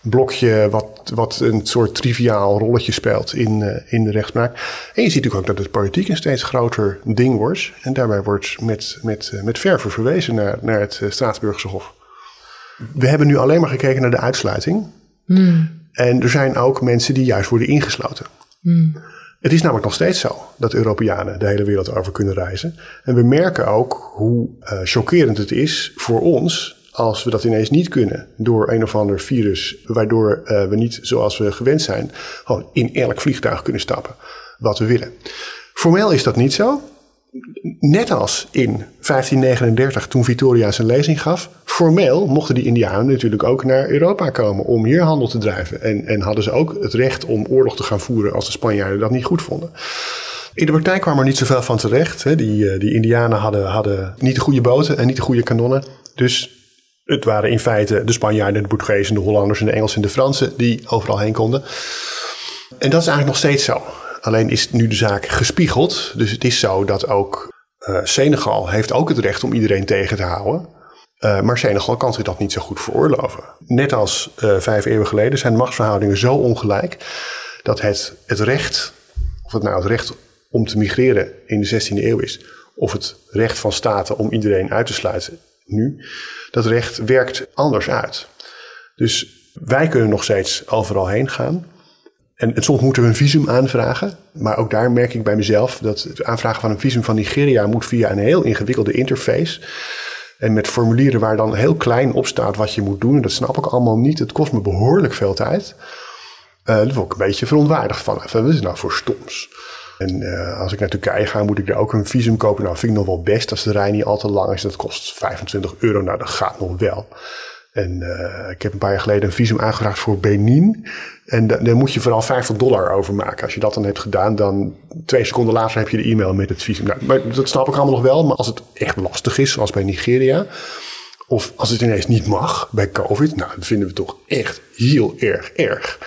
blokje wat, wat een soort triviaal rolletje speelt in, eh, in de rechtspraak. En je ziet natuurlijk ook dat het politiek een steeds groter ding wordt. En daarbij wordt met, met, eh, met verve verwezen naar, naar het eh, Straatsburgse Hof. We hebben nu alleen maar gekeken naar de uitsluiting. En er zijn ook mensen die juist worden ingesloten. Het is namelijk nog steeds zo dat Europeanen de hele wereld over kunnen reizen. En we merken ook hoe eh, chockerend het is voor ons als we dat ineens niet kunnen door een of ander virus, waardoor eh, we niet zoals we gewend zijn, gewoon in elk vliegtuig kunnen stappen wat we willen. Formeel is dat niet zo. Net als in 1539, toen Victoria zijn lezing gaf, formeel mochten die Indianen natuurlijk ook naar Europa komen om hier handel te drijven. En, en hadden ze ook het recht om oorlog te gaan voeren als de Spanjaarden dat niet goed vonden. In de praktijk kwam er niet zoveel van terecht. Die, eh, die Indianen hadden, hadden niet de goede boten en niet de goede kanonnen. Dus het waren in feite de Spanjaarden, de Portugezen, de Hollanders en de Engelsen en de Fransen die overal heen konden. En dat is eigenlijk nog steeds zo. Alleen is nu de zaak gespiegeld. Dus het is zo dat ook eh, Senegal heeft ook het recht om iedereen tegen te houden. Eh, maar Senegal kan zich dat niet zo goed veroorloven. Net als eh, vijf eeuwen geleden zijn machtsverhoudingen zo ongelijk dat het, het recht, of het nou het recht om te migreren in de 16e eeuw is, of het recht van staten om iedereen uit te sluiten nu, dat recht werkt anders uit. Dus wij kunnen nog steeds overal heen gaan. En soms moeten we een visum aanvragen. Maar ook daar merk ik bij mezelf dat het aanvragen van een visum van Nigeria moet via een heel ingewikkelde interface. En met formulieren waar dan heel klein op staat wat je moet doen. Dat snap ik allemaal niet. Het kost me behoorlijk veel tijd. Eh daar word ik een beetje verontwaardigd van. Wat is nou voor stoms? En eh, als ik naar Turkije ga, moet ik daar ook een visum kopen. Nou, vind ik nog wel best als de rij niet al te lang is. Dat kost 25 euro. Nou, dat gaat nog wel. En eh, ik heb een paar jaar geleden een visum aangevraagd voor Benin. En da- daar moet je vooral 50 dollar over maken. Als je dat dan hebt gedaan, dan twee seconden later heb je de e-mail met het visum. Nou, dat snap ik allemaal nog wel. Maar als het echt lastig is, zoals bij Nigeria. Of als het ineens niet mag bij COVID. Nou, dat vinden we toch echt heel erg erg.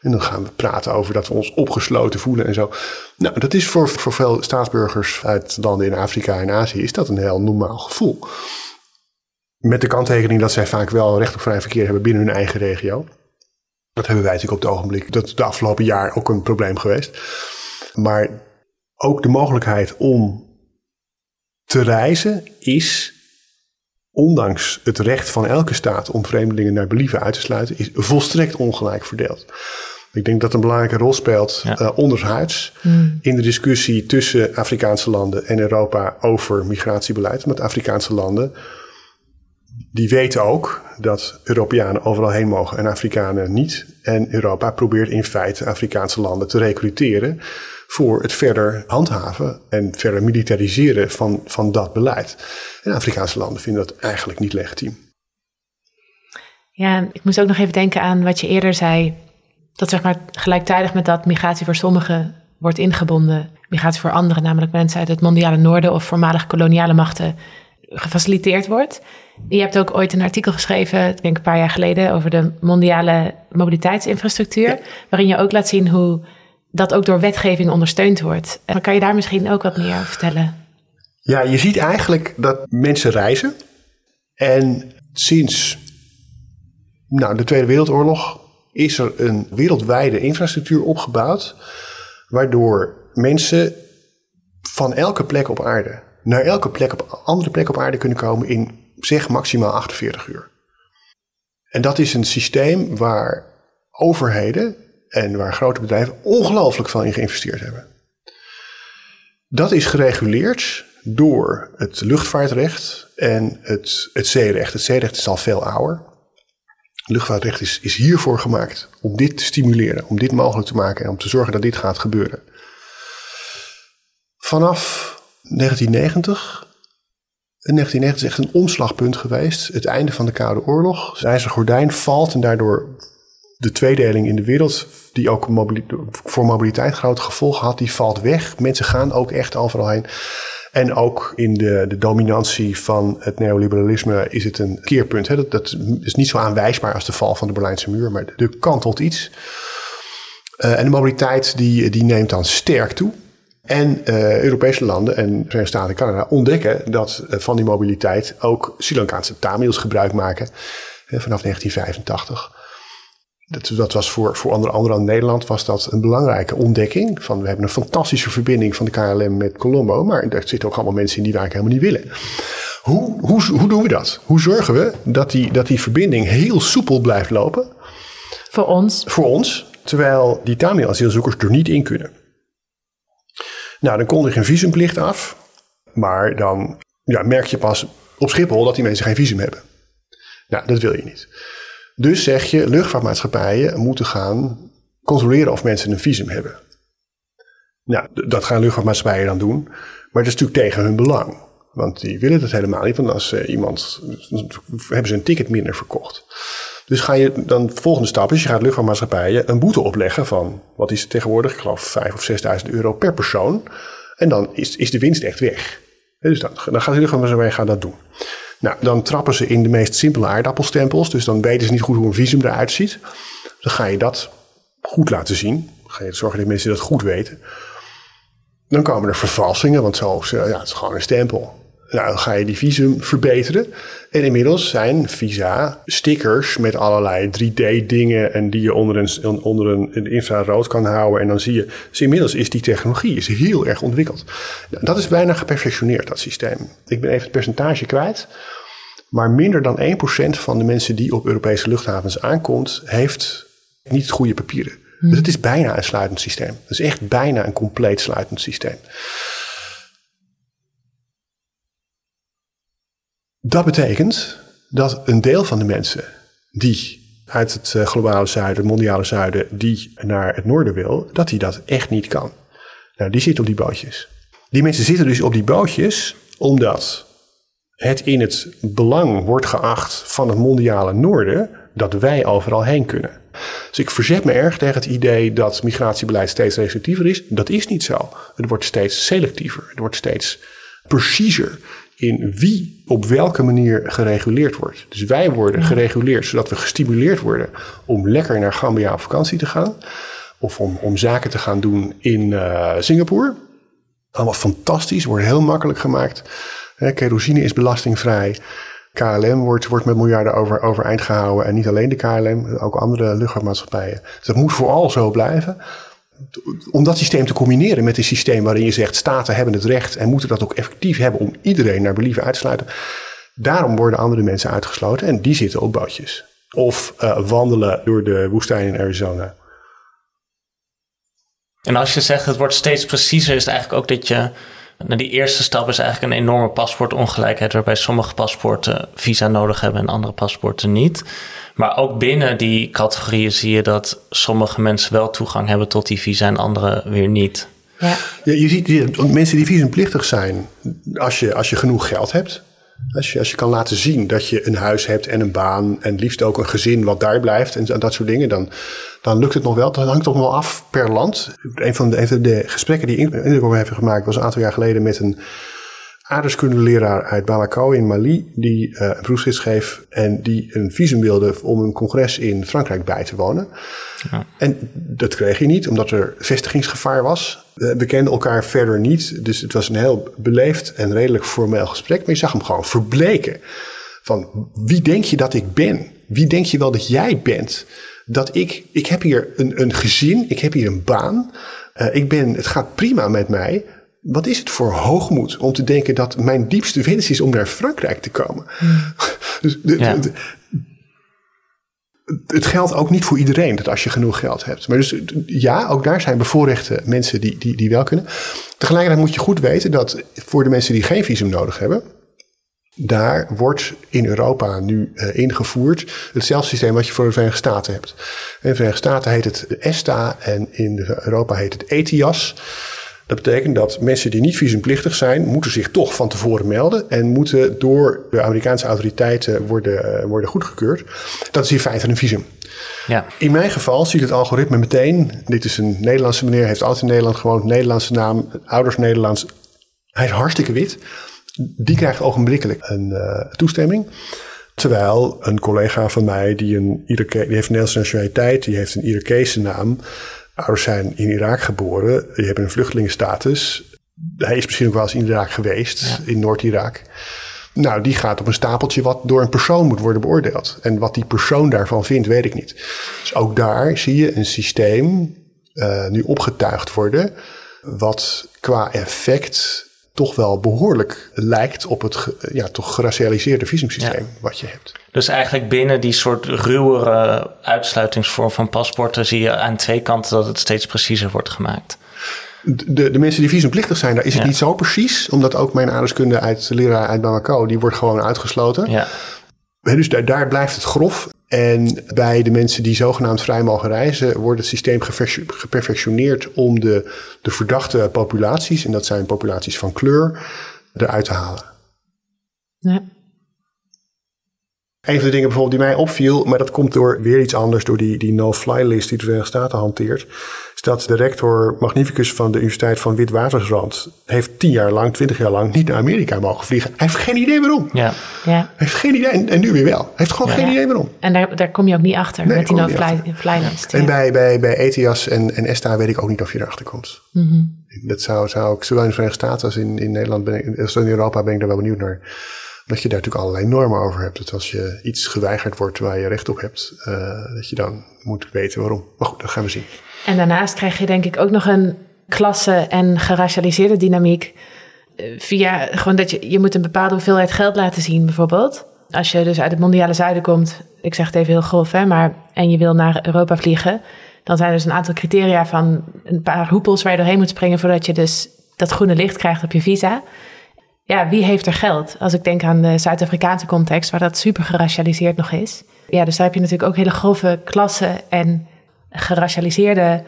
En dan gaan we praten over dat we ons opgesloten voelen en zo. Nou, dat is voor, voor veel staatsburgers uit landen in Afrika en Azië... is dat een heel normaal gevoel. Met de kanttekening dat zij vaak wel recht op vrij verkeer hebben binnen hun eigen regio. Dat hebben wij natuurlijk op het ogenblik. Dat is de afgelopen jaar ook een probleem geweest. Maar ook de mogelijkheid om te reizen is, ondanks het recht van elke staat om vreemdelingen naar believen uit te sluiten, is volstrekt ongelijk verdeeld. Ik denk dat een belangrijke rol speelt Ja. eh, onderhuids in de discussie tussen Afrikaanse landen en Europa over migratiebeleid. Met Afrikaanse landen die weten ook dat Europeanen overal heen mogen en Afrikanen niet. En Europa probeert in feite Afrikaanse landen te recruteren voor het verder handhaven en verder militariseren van, van dat beleid. En Afrikaanse landen vinden dat eigenlijk niet legitiem. Ja, ik moest ook nog even denken aan wat je eerder zei. Dat zeg maar gelijktijdig met dat migratie voor sommigen wordt ingebonden, migratie voor anderen, namelijk mensen uit het mondiale noorden of voormalig koloniale machten, gefaciliteerd wordt. Je hebt ook ooit een artikel geschreven, ik denk een paar jaar geleden, over de mondiale mobiliteitsinfrastructuur, waarin je ook laat zien hoe dat ook door wetgeving ondersteund wordt. En kan je daar misschien ook wat meer over vertellen? Ja, je ziet eigenlijk dat mensen reizen. En sinds nou, de Tweede Wereldoorlog is er een wereldwijde infrastructuur opgebouwd. Waardoor mensen van elke plek op aarde naar elke plek op andere plek op aarde kunnen komen in zeg maximaal 48 uur. En dat is een systeem waar overheden en waar grote bedrijven ongelooflijk veel in geïnvesteerd hebben. Dat is gereguleerd door het luchtvaartrecht en het, het zeerecht. Het zeerecht is al veel ouder. Luchtvaartrecht is, is hiervoor gemaakt om dit te stimuleren, om dit mogelijk te maken en om te zorgen dat dit gaat gebeuren. Vanaf 1990 in 1990 is echt een omslagpunt geweest. Het einde van de Koude Oorlog. Het ijzeren gordijn valt en daardoor de tweedeling in de wereld, die ook voor mobiliteit grote gevolgen had, die valt weg. Mensen gaan ook echt overal heen. En ook in de, de dominantie van het neoliberalisme is het een keerpunt. Hè? Dat, is niet zo aanwijsbaar als de val van de Berlijnse muur, maar er kantelt iets. Uh, en de mobiliteit die, die neemt dan sterk toe. En uh, Europese landen en Verenigde Staten en Canada ontdekken dat uh, van die mobiliteit ook Sri Lankaanse Tamils gebruik maken vanaf 1985. Dat, dat was voor, voor onder andere Nederland was dat een belangrijke ontdekking. Van, we hebben een fantastische verbinding van de KLM met Colombo, maar daar zitten ook allemaal mensen in die eigenlijk helemaal niet willen. Hoe, hoe, hoe doen we dat? Hoe zorgen we dat die, dat die verbinding heel soepel blijft lopen? Voor ons. Voor ons, terwijl die Tamil-asielzoekers er niet in kunnen. Nou, dan kon er geen visumplicht af. Maar dan ja, merk je pas op Schiphol dat die mensen geen visum hebben. Nou, dat wil je niet. Dus zeg je, luchtvaartmaatschappijen moeten gaan controleren of mensen een visum hebben. Nou, dat gaan luchtvaartmaatschappijen dan doen. Maar dat is natuurlijk tegen hun belang. Want die willen het helemaal niet. Want als uh, iemand. hebben ze een ticket minder verkocht. Dus ga je dan, de volgende stap is, je gaat luchtvaartmaatschappijen een boete opleggen van, wat is het tegenwoordig? Ik geloof 5.000 of 6.000 euro per persoon. En dan is, is de winst echt weg. Dus dan, dan gaat de luchtvaartmaatschappij gaan dat doen. Nou, dan trappen ze in de meest simpele aardappelstempels. Dus dan weten ze niet goed hoe een visum eruit ziet. Dan ga je dat goed laten zien. Dan ga je zorgen dat mensen dat goed weten. Dan komen er vervalsingen, want zo, ja, het is gewoon een stempel. Nou, dan ga je die visum verbeteren. En inmiddels zijn visa stickers met allerlei 3D-dingen en die je onder een, onder een, infrarood kan houden. En dan zie je, dus inmiddels is die technologie is heel erg ontwikkeld. Dat is bijna geperfectioneerd, dat systeem. Ik ben even het percentage kwijt. Maar minder dan 1% van de mensen die op Europese luchthavens aankomt, heeft niet goede papieren. Hmm. Dus het is bijna een sluitend systeem. Het is echt bijna een compleet sluitend systeem. Dat betekent dat een deel van de mensen die uit het eh, globale zuiden, het mondiale zuiden, die naar het noorden wil, dat die dat echt niet kan. Nou, die zitten op die bootjes. Die mensen zitten dus op die bootjes omdat het in het belang wordt geacht van het mondiale noorden dat wij overal heen kunnen. Dus ik verzet me erg tegen het idee dat migratiebeleid steeds restrictiever is. Dat is niet zo. Het wordt steeds selectiever. Het wordt steeds preciezer in wie op welke manier gereguleerd wordt. Dus wij worden gereguleerd zodat we gestimuleerd worden om lekker naar Gambia op vakantie te gaan. Of om, om zaken te gaan doen in uh, Singapore. Allemaal fantastisch, wordt heel makkelijk gemaakt. kerosine is belastingvrij. KLM wordt, wordt met miljarden over, overeind gehouden. En niet alleen de KLM, ook andere luchtvaartmaatschappijen. Dus dat moet vooral zo blijven om dat systeem te combineren met een systeem waarin je zegt staten hebben het recht en moeten dat ook effectief hebben om iedereen naar believen uit te sluiten. Daarom worden andere mensen uitgesloten en die zitten op bootjes. Of uh, wandelen door de woestijn in Arizona. En als je zegt het wordt steeds preciezer, is het eigenlijk ook dat je. Nou, die eerste stap is eigenlijk een enorme paspoortongelijkheid, waarbij sommige paspoorten visa nodig hebben en andere paspoorten niet. Maar ook binnen die categorieën zie je dat sommige mensen wel toegang hebben tot die visa en andere weer niet. Ja. Ja, je ziet mensen die visumplichtig zijn, als je, als je genoeg geld hebt. Als je, als je kan laten zien dat je een huis hebt en een baan en liefst ook een gezin wat daar blijft en dat soort dingen, dan, dan lukt het nog wel. Dat hangt toch wel af per land. Een van de, de gesprekken die ik op me heeft gemaakt was een aantal jaar geleden met een aardrijkskundeleraar uit Bamako in Mali, die eh, een proefschrift schreef en die een visum wilde om een congres in Frankrijk bij te wonen. En dat kreeg hij niet, omdat er vestigingsgevaar was. We kenden elkaar verder niet, dus het was een heel beleefd en redelijk formeel gesprek. Maar je zag hem gewoon verbleken. Van wie denk je dat ik ben? Wie denk je wel dat jij bent? Dat ik, ik heb hier een, een gezin, ik heb hier een baan. eh, ik ben, het gaat prima met mij. Wat is het voor hoogmoed om te denken dat mijn diepste wens is om naar Frankrijk te komen? dus de- Ja. de- het geldt ook niet voor iedereen dat als je genoeg geld hebt. Maar dus ja, ook daar zijn bevoorrechte mensen die, die, die wel kunnen. Tegelijkertijd moet je goed weten dat voor de mensen die geen visum nodig hebben, daar wordt in Europa nu eh, ingevoerd hetzelfde systeem wat je voor de Verenigde Staten hebt. In de Verenigde Staten heet het ESTA en in de- Europa heet het ETIAS. Dat betekent dat mensen die niet visumplichtig zijn, moeten zich toch van tevoren melden en moeten door de Amerikaanse autoriteiten worden, eh, worden goedgekeurd. Dat is in feite een visum. Ja. In mijn geval ziet het algoritme meteen. Dit is een Nederlandse meneer, heeft altijd in Nederland gewoond, Nederlandse naam, ouders Nederlands. Hij is hartstikke wit. Die krijgt ogenblikkelijk een eh, toestemming. Terwijl een collega van mij, die, een die heeft een Nederlandse nationaliteit, die heeft een Irakese naam. Ouders zijn in Irak geboren, die hebben een vluchtelingenstatus. Hij is misschien ook wel eens in Irak geweest, in Noord-Irak. Nou, die gaat op een stapeltje wat door een persoon moet worden beoordeeld. En wat die persoon daarvan vindt, weet ik niet. Dus ook daar zie je een systeem eh, nu opgetuigd worden. wat qua effect toch wel behoorlijk lijkt op het ge- ja, toch geracialiseerde visumsysteem wat je hebt. Dus eigenlijk binnen die soort ruwere uitsluitingsvorm van paspoorten zie je aan twee kanten dat het steeds preciezer wordt gemaakt. De, de mensen die visumplichtig zijn, daar is het Ja. niet zo precies. Omdat ook mijn aardrijkskunde uit leraar uit Bamako, die wordt gewoon uitgesloten. Ja, Dus daar, daar blijft het grof. En bij de mensen die zogenaamd vrij mogen reizen, wordt het systeem geperfectioneerd om de, de verdachte populaties, en dat zijn populaties van kleur, eruit te halen. Een van de dingen bijvoorbeeld die mij opviel, maar dat komt door weer iets anders, door die, die no-fly-list die de Verenigde Staten hanteert, is dat de rector magnificus van de Universiteit van Witwatersrand heeft tien jaar lang, twintig jaar lang niet naar Amerika mogen vliegen. Hij heeft geen idee waarom. ja. ja. Hij heeft geen idee, en, en nu weer wel. Hij heeft gewoon geen idee waarom. En daar, daar kom je ook niet achter Nee, met die no-fly fly list. En ja. bij, bij, bij ETIAS en, en ESTA weet ik ook niet of je erachter komt. Mhm. Dat zou, zou ik, zowel in de Verenigde Staten als in, in Nederland, ben ik, als in Europa ben ik daar wel benieuwd naar. Dat je daar natuurlijk allerlei normen over hebt. Dat als je iets geweigerd wordt waar je recht op hebt, eh, dat je dan moet weten waarom. Maar goed, dat gaan we zien. En daarnaast krijg je denk ik ook nog een klasse- en geracialiseerde dynamiek. eh, Via gewoon dat je, je moet een bepaalde hoeveelheid geld laten zien, bijvoorbeeld. Als je dus uit het mondiale zuiden komt, ik zeg het even heel grof, hè, maar en je wil naar Europa vliegen, dan zijn er dus een aantal criteria van een paar hoepels waar je doorheen moet springen voordat je dus dat groene licht krijgt op je visa. Ja, wie heeft er geld? Als ik denk aan de Zuid-Afrikaanse context, waar dat super geracialiseerd nog is. Ja, dus daar heb je natuurlijk ook hele grove klassen en geracialiseerde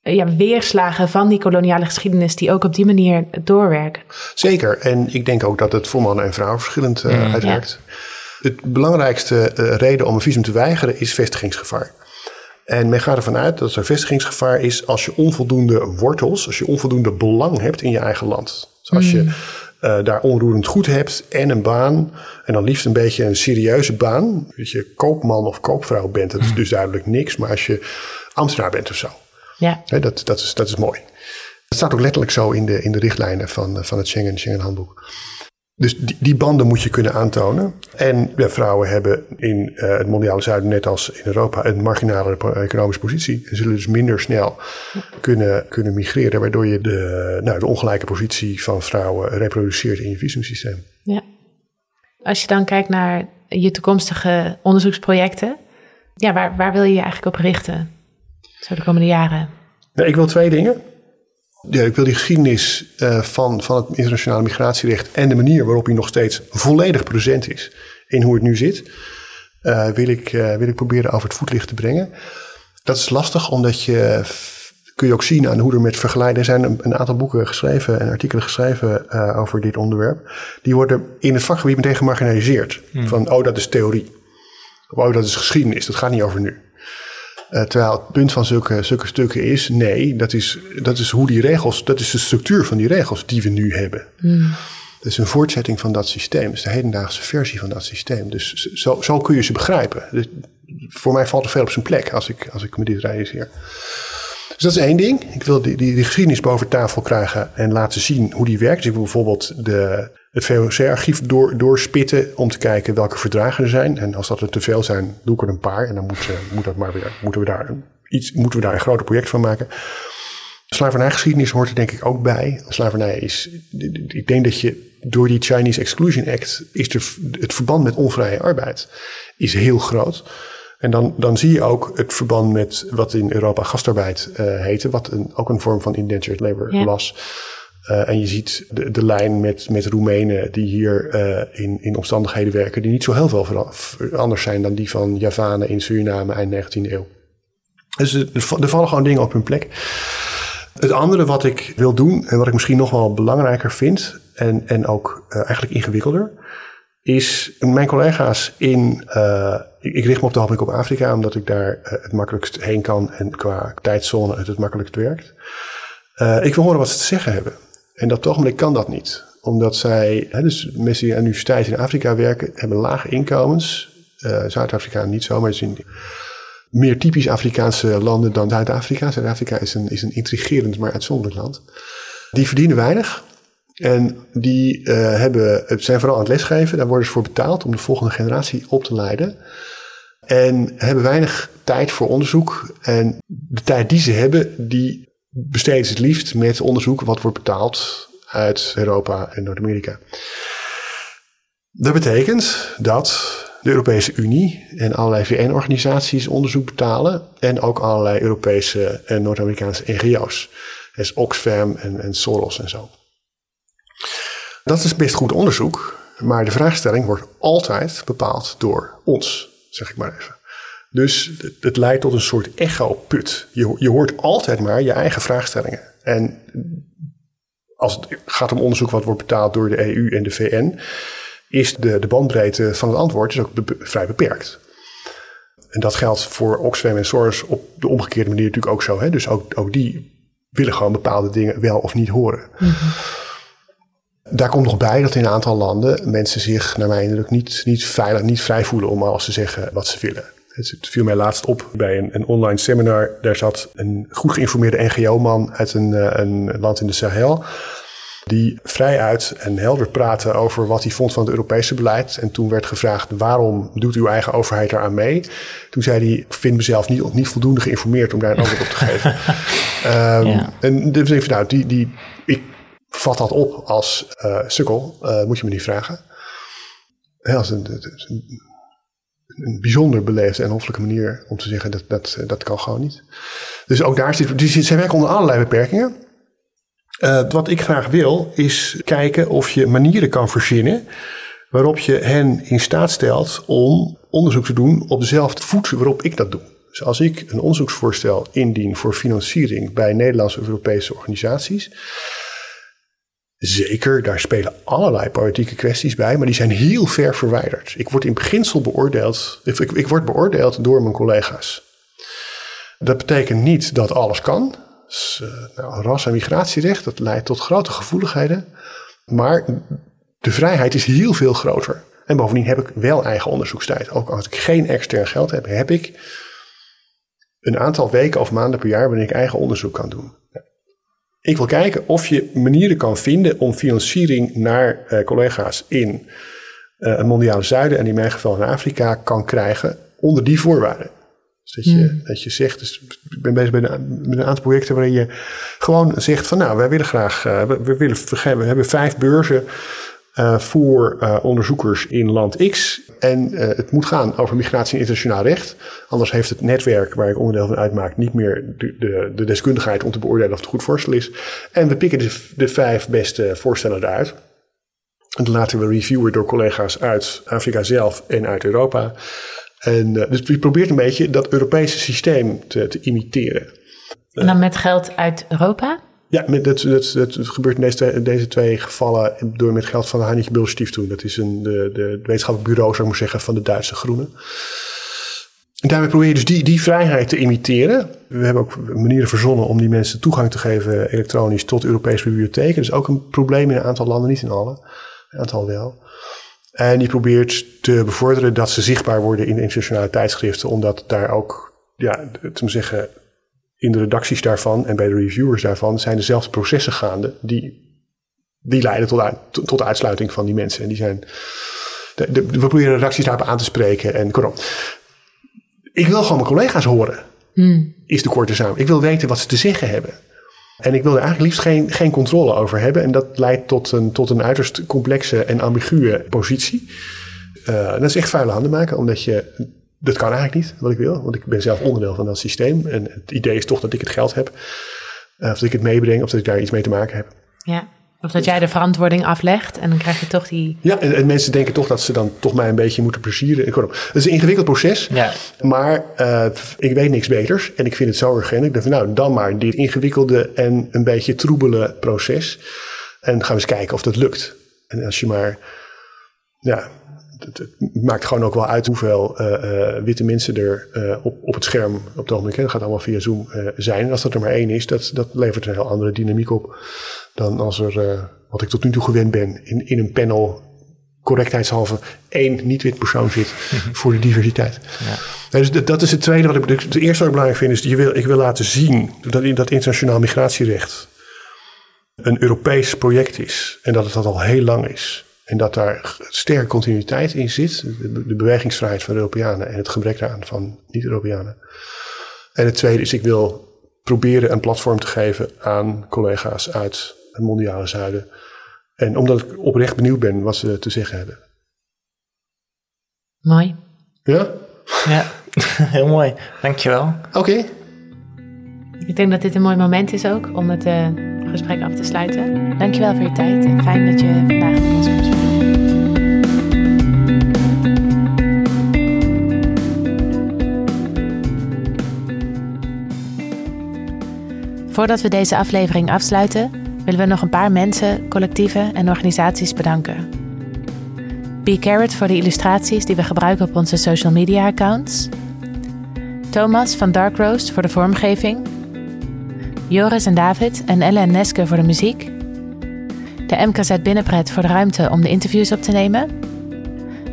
ja, weerslagen van die koloniale geschiedenis die ook op die manier doorwerken. Zeker. En ik denk ook dat het voor mannen en vrouwen verschillend eh, uitwerkt. Het belangrijkste eh, reden om een visum te weigeren is vestigingsgevaar. En men gaat ervan uit dat er vestigingsgevaar is als je onvoldoende wortels, als je onvoldoende belang hebt in je eigen land. Dus als je eh, daar onroerend goed hebt en een baan, en dan liefst een beetje een serieuze baan, dat je koopman of koopvrouw bent, dat is dus duidelijk niks, maar als je ambtenaar bent of zo, Ja, Hè, dat, dat, is, dat is mooi. Dat staat ook letterlijk zo in de, in de richtlijnen van, eh, van het Schengen, Schengen handboek. Dus die, die banden moet je kunnen aantonen. En ja, vrouwen hebben in eh, het mondiale zuiden, net als in Europa, een marginale economische positie. En zullen dus minder snel kunnen, kunnen migreren, waardoor je de, nou, de ongelijke positie van vrouwen reproduceert in je visumsysteem. ja. Als je dan kijkt naar je toekomstige onderzoeksprojecten, ja, waar, waar wil je je eigenlijk op richten? Zo de komende jaren. Nou, ik wil twee dingen. Ja, ik wil die geschiedenis eh, van, van het internationale migratierecht en de manier waarop hij nog steeds volledig present is in hoe het nu zit, eh, wil, ik, eh, wil ik proberen over het voetlicht te brengen. Dat is lastig omdat je kun je ook zien aan hoe er met vergelijden... Er zijn een, een aantal boeken geschreven en artikelen geschreven over dit onderwerp. Die worden in het vakgebied meteen gemarginaliseerd. Van, oh, dat is theorie. Of, oh, dat is geschiedenis. Dat gaat niet over nu. Uh, terwijl het punt van zulke, zulke stukken is, nee, dat is, dat is hoe die regels, dat is de structuur van die regels die we nu hebben. Mm. Dat is een voortzetting van dat systeem. Dat is de hedendaagse versie van dat systeem. Dus zo, zo kun je ze begrijpen. Dus voor mij valt er veel op zijn plek als ik, als ik me dit realiseer. Dus dat is één ding. Ik wil die, die, die geschiedenis boven tafel krijgen en laten zien hoe die werkt. Dus ik wil bijvoorbeeld de, het VOC-archief door, doorspitten om te kijken welke verdragen er zijn. En als dat er te veel zijn, doe ik er een paar. En dan moet, moet dat maar weer, moeten, we daar iets, moeten we daar een groter project van maken. Slavernijgeschiedenis hoort er denk ik ook bij. Slavernij is, ik denk dat je door die Chinese Exclusion Act is er, het verband met onvrije arbeid is heel groot. En dan, dan zie je ook het verband met wat in Europa gastarbeid uh, heette, wat een, ook een vorm van indentured labor was. Uh, en je ziet de, de lijn met, met Roemenen die hier uh, in, in omstandigheden werken die niet zo heel veel anders zijn dan die van Javanen in Suriname eind 19e eeuw. Dus er vallen gewoon dingen op hun plek. Het andere wat ik wil doen en wat ik misschien nog wel belangrijker vind en, en ook uh, eigenlijk ingewikkelder, is mijn collega's in. Ik, richt me op de hoofdelijk op Afrika, omdat ik daar het makkelijkst heen kan en qua tijdzone het het makkelijkst werkt. ik wil horen wat ze te zeggen hebben. En dat ogenblik kan dat niet. Omdat zij, hè, dus mensen die aan de universiteit in Afrika werken, hebben lage inkomens. Zuid-Afrika niet zo, maar in meer typisch Afrikaanse landen dan Zuid-Afrika. Zuid-Afrika is een, is een intrigerend, maar uitzonderlijk land. Die verdienen weinig. En die uh, hebben, zijn vooral aan het lesgeven. Daar worden ze voor betaald om de volgende generatie op te leiden. En hebben weinig tijd voor onderzoek. En de tijd die ze hebben, die besteden ze het liefst met onderzoek wat wordt betaald uit Europa en Noord-Amerika. Dat betekent dat de Europese Unie en allerlei VN-organisaties onderzoek betalen. En ook allerlei Europese en Noord-Amerikaanse NGO's. Dus Oxfam en, en Soros en zo. Dat is best goed onderzoek, maar de vraagstelling wordt altijd bepaald door ons, zeg ik maar even. Dus het, leidt tot een soort echo-put. Je, je hoort altijd maar je eigen vraagstellingen. En als het gaat om onderzoek wat wordt betaald door de EU en de VN, is de, de bandbreedte van het antwoord dus ook vrij beperkt. En dat geldt voor Oxfam en Source op de omgekeerde manier natuurlijk ook zo. Hè? Dus ook, ook die willen gewoon bepaalde dingen wel of niet horen. Mm daar komt nog bij dat in een aantal landen mensen zich, naar mijn indruk, niet, niet veilig, niet vrij voelen om alles te zeggen wat ze willen. Het viel mij laatst op bij een, een online seminar. Daar zat een goed geïnformeerde NGO-man uit een, eh, een land in de Sahel. Die vrij uit en helder praatte over wat hij vond van het Europese beleid. En toen werd gevraagd: waarom doet uw eigen overheid eraan mee? Toen zei hij: Ik vind mezelf niet, niet voldoende geïnformeerd om daar een antwoord op te geven. um, ja. En dus even, nou, die, die, ik vat dat op als uh, sukkel, uh, moet je me niet vragen. Ja, als een, een, een, bijzonder beleefde en hoffelijke manier om te zeggen dat dat, dat kan gewoon niet. Dus ook daar zit, dus zij werken onder allerlei beperkingen. Uh, wat ik graag wil is kijken of je manieren kan verzinnen waarop je hen in staat stelt om onderzoek te doen op dezelfde voet waarop ik dat doe. Dus als ik een onderzoeksvoorstel indien voor financiering bij Nederlandse Europese organisaties, Zeker, daar spelen allerlei politieke kwesties bij, maar die zijn heel ver verwijderd. Ik word in beginsel beoordeeld, ik, word beoordeeld door mijn collega's. Dat betekent niet dat alles kan. Dus, uh, nou, ras- en migratierecht, dat leidt tot grote gevoeligheden. Maar de vrijheid is heel veel groter. En bovendien heb ik wel eigen onderzoekstijd. Ook als ik geen extern geld heb, heb ik een aantal weken of maanden per jaar waarin ik eigen onderzoek kan doen. Ik wil kijken of je manieren kan vinden om financiering naar uh, collega's in uh, het mondiale zuiden en in mijn geval in Afrika kan krijgen onder die voorwaarden. Dus dat je, hmm. dat je zegt, dus ik ben bezig met een, met een, aantal projecten waarin je gewoon zegt van nou, wij willen graag, we, we, willen, we hebben vijf beurzen uh, voor uh, onderzoekers in land X. En uh, het moet gaan over migratie en internationaal recht. Anders heeft het netwerk waar ik onderdeel van uitmaak niet meer de, de, de deskundigheid om te beoordelen of het goed voorstel is. En we pikken de, de vijf beste voorstellen eruit. En dan laten we reviewen door collega's uit Afrika zelf en uit Europa. En, dus je probeert een beetje dat Europese systeem te, te imiteren. En dan met geld uit Europa? Ja, met, dat, gebeurt in deze twee, deze twee gevallen door met geld van Heinrich Böll Stiftung. Dat is een, de, de wetenschappelijk bureau, zou ik maar zeggen, van de Duitse Groenen. En daarmee probeer je dus die, die vrijheid te imiteren. We hebben ook manieren verzonnen om die mensen toegang te geven elektronisch tot Europese bibliotheken. Dat is ook een probleem in een aantal landen, niet in alle. Een aantal wel. En die probeert te bevorderen dat ze zichtbaar worden in internationale tijdschriften, omdat daar ook, ja, te zeggen, in de redacties daarvan en bij de reviewers daarvan zijn dezelfde processen gaande die, die leiden tot, tot de uitsluiting van die mensen. En die zijn, de, de, we proberen redacties daarop aan te spreken en kortom. Ik wil gewoon mijn collega's horen, hmm. is de korte samen. Ik wil weten wat ze te zeggen hebben. En ik wil er eigenlijk liefst geen, geen controle over hebben. En dat leidt tot een, tot een uiterst complexe en ambiguë positie. Uh, dat is echt vuile handen maken, omdat je. Dat kan eigenlijk niet, wat ik wil. Want ik ben zelf onderdeel van dat systeem. En het idee is toch dat ik het geld heb. Uh, of dat ik het meebreng, of dat ik daar iets mee te maken heb. Ja. Of dat jij de verantwoording aflegt en dan krijg je toch die. Ja, en, mensen denken toch dat ze dan toch mij een beetje moeten plezieren. Het is een ingewikkeld proces, ja. maar uh, ik weet niks beters en ik vind het zo urgent. Ik dacht, nou, dan maar dit ingewikkelde en een beetje troebele proces. En gaan we eens kijken of dat lukt. En als je maar, ja, het, het maakt gewoon ook wel uit hoeveel uh, uh, witte mensen er uh, op, op het scherm op het ogenblik, dat gaat allemaal via Zoom zijn. En als dat er maar één is, dat, dat levert een heel andere dynamiek op dan als er, wat ik tot nu toe gewend ben, in, in een panel correctheidshalve één niet-wit persoon zit voor de diversiteit. Ja. Dus dat is het tweede wat ik. Het eerste wat ik belangrijk vind is, je wil, ik wil laten zien dat in dat internationaal migratierecht een Europees project is en dat het dat al heel lang is. En dat daar sterke continuïteit in zit, de bewegingsvrijheid van de Europeanen en het gebrek daaraan van niet-Europeanen. En het tweede is, ik wil proberen een platform te geven aan collega's uit het mondiale zuiden. En omdat ik oprecht benieuwd ben wat ze te zeggen hebben. Mooi. Ja? Ja, heel mooi. Dankjewel. Oké. Ik denk dat dit een mooi moment is ook om het uh, gesprek af te sluiten. Dankjewel voor je tijd en fijn dat je vandaag met ons hebt Voordat we deze aflevering afsluiten, willen we nog een paar mensen, collectieven en organisaties bedanken. Be Carrot voor de illustraties die we gebruiken op onze social media accounts. Thomas van Dark Roast voor de vormgeving. Joris en David en Elle en Neske voor de muziek. De MKZ Binnenpret voor de ruimte om de interviews op te nemen.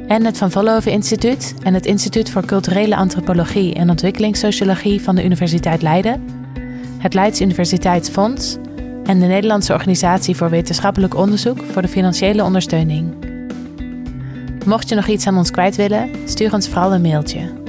En het Van Vollenhoven Instituut en het Instituut voor Culturele Antropologie en Ontwikkelingssociologie van de Universiteit Leiden. Het Leids Universiteitsfonds en de Nederlandse Organisatie voor Wetenschappelijk Onderzoek voor de financiële ondersteuning. Mocht je nog iets aan ons kwijt willen, stuur ons vooral een mailtje.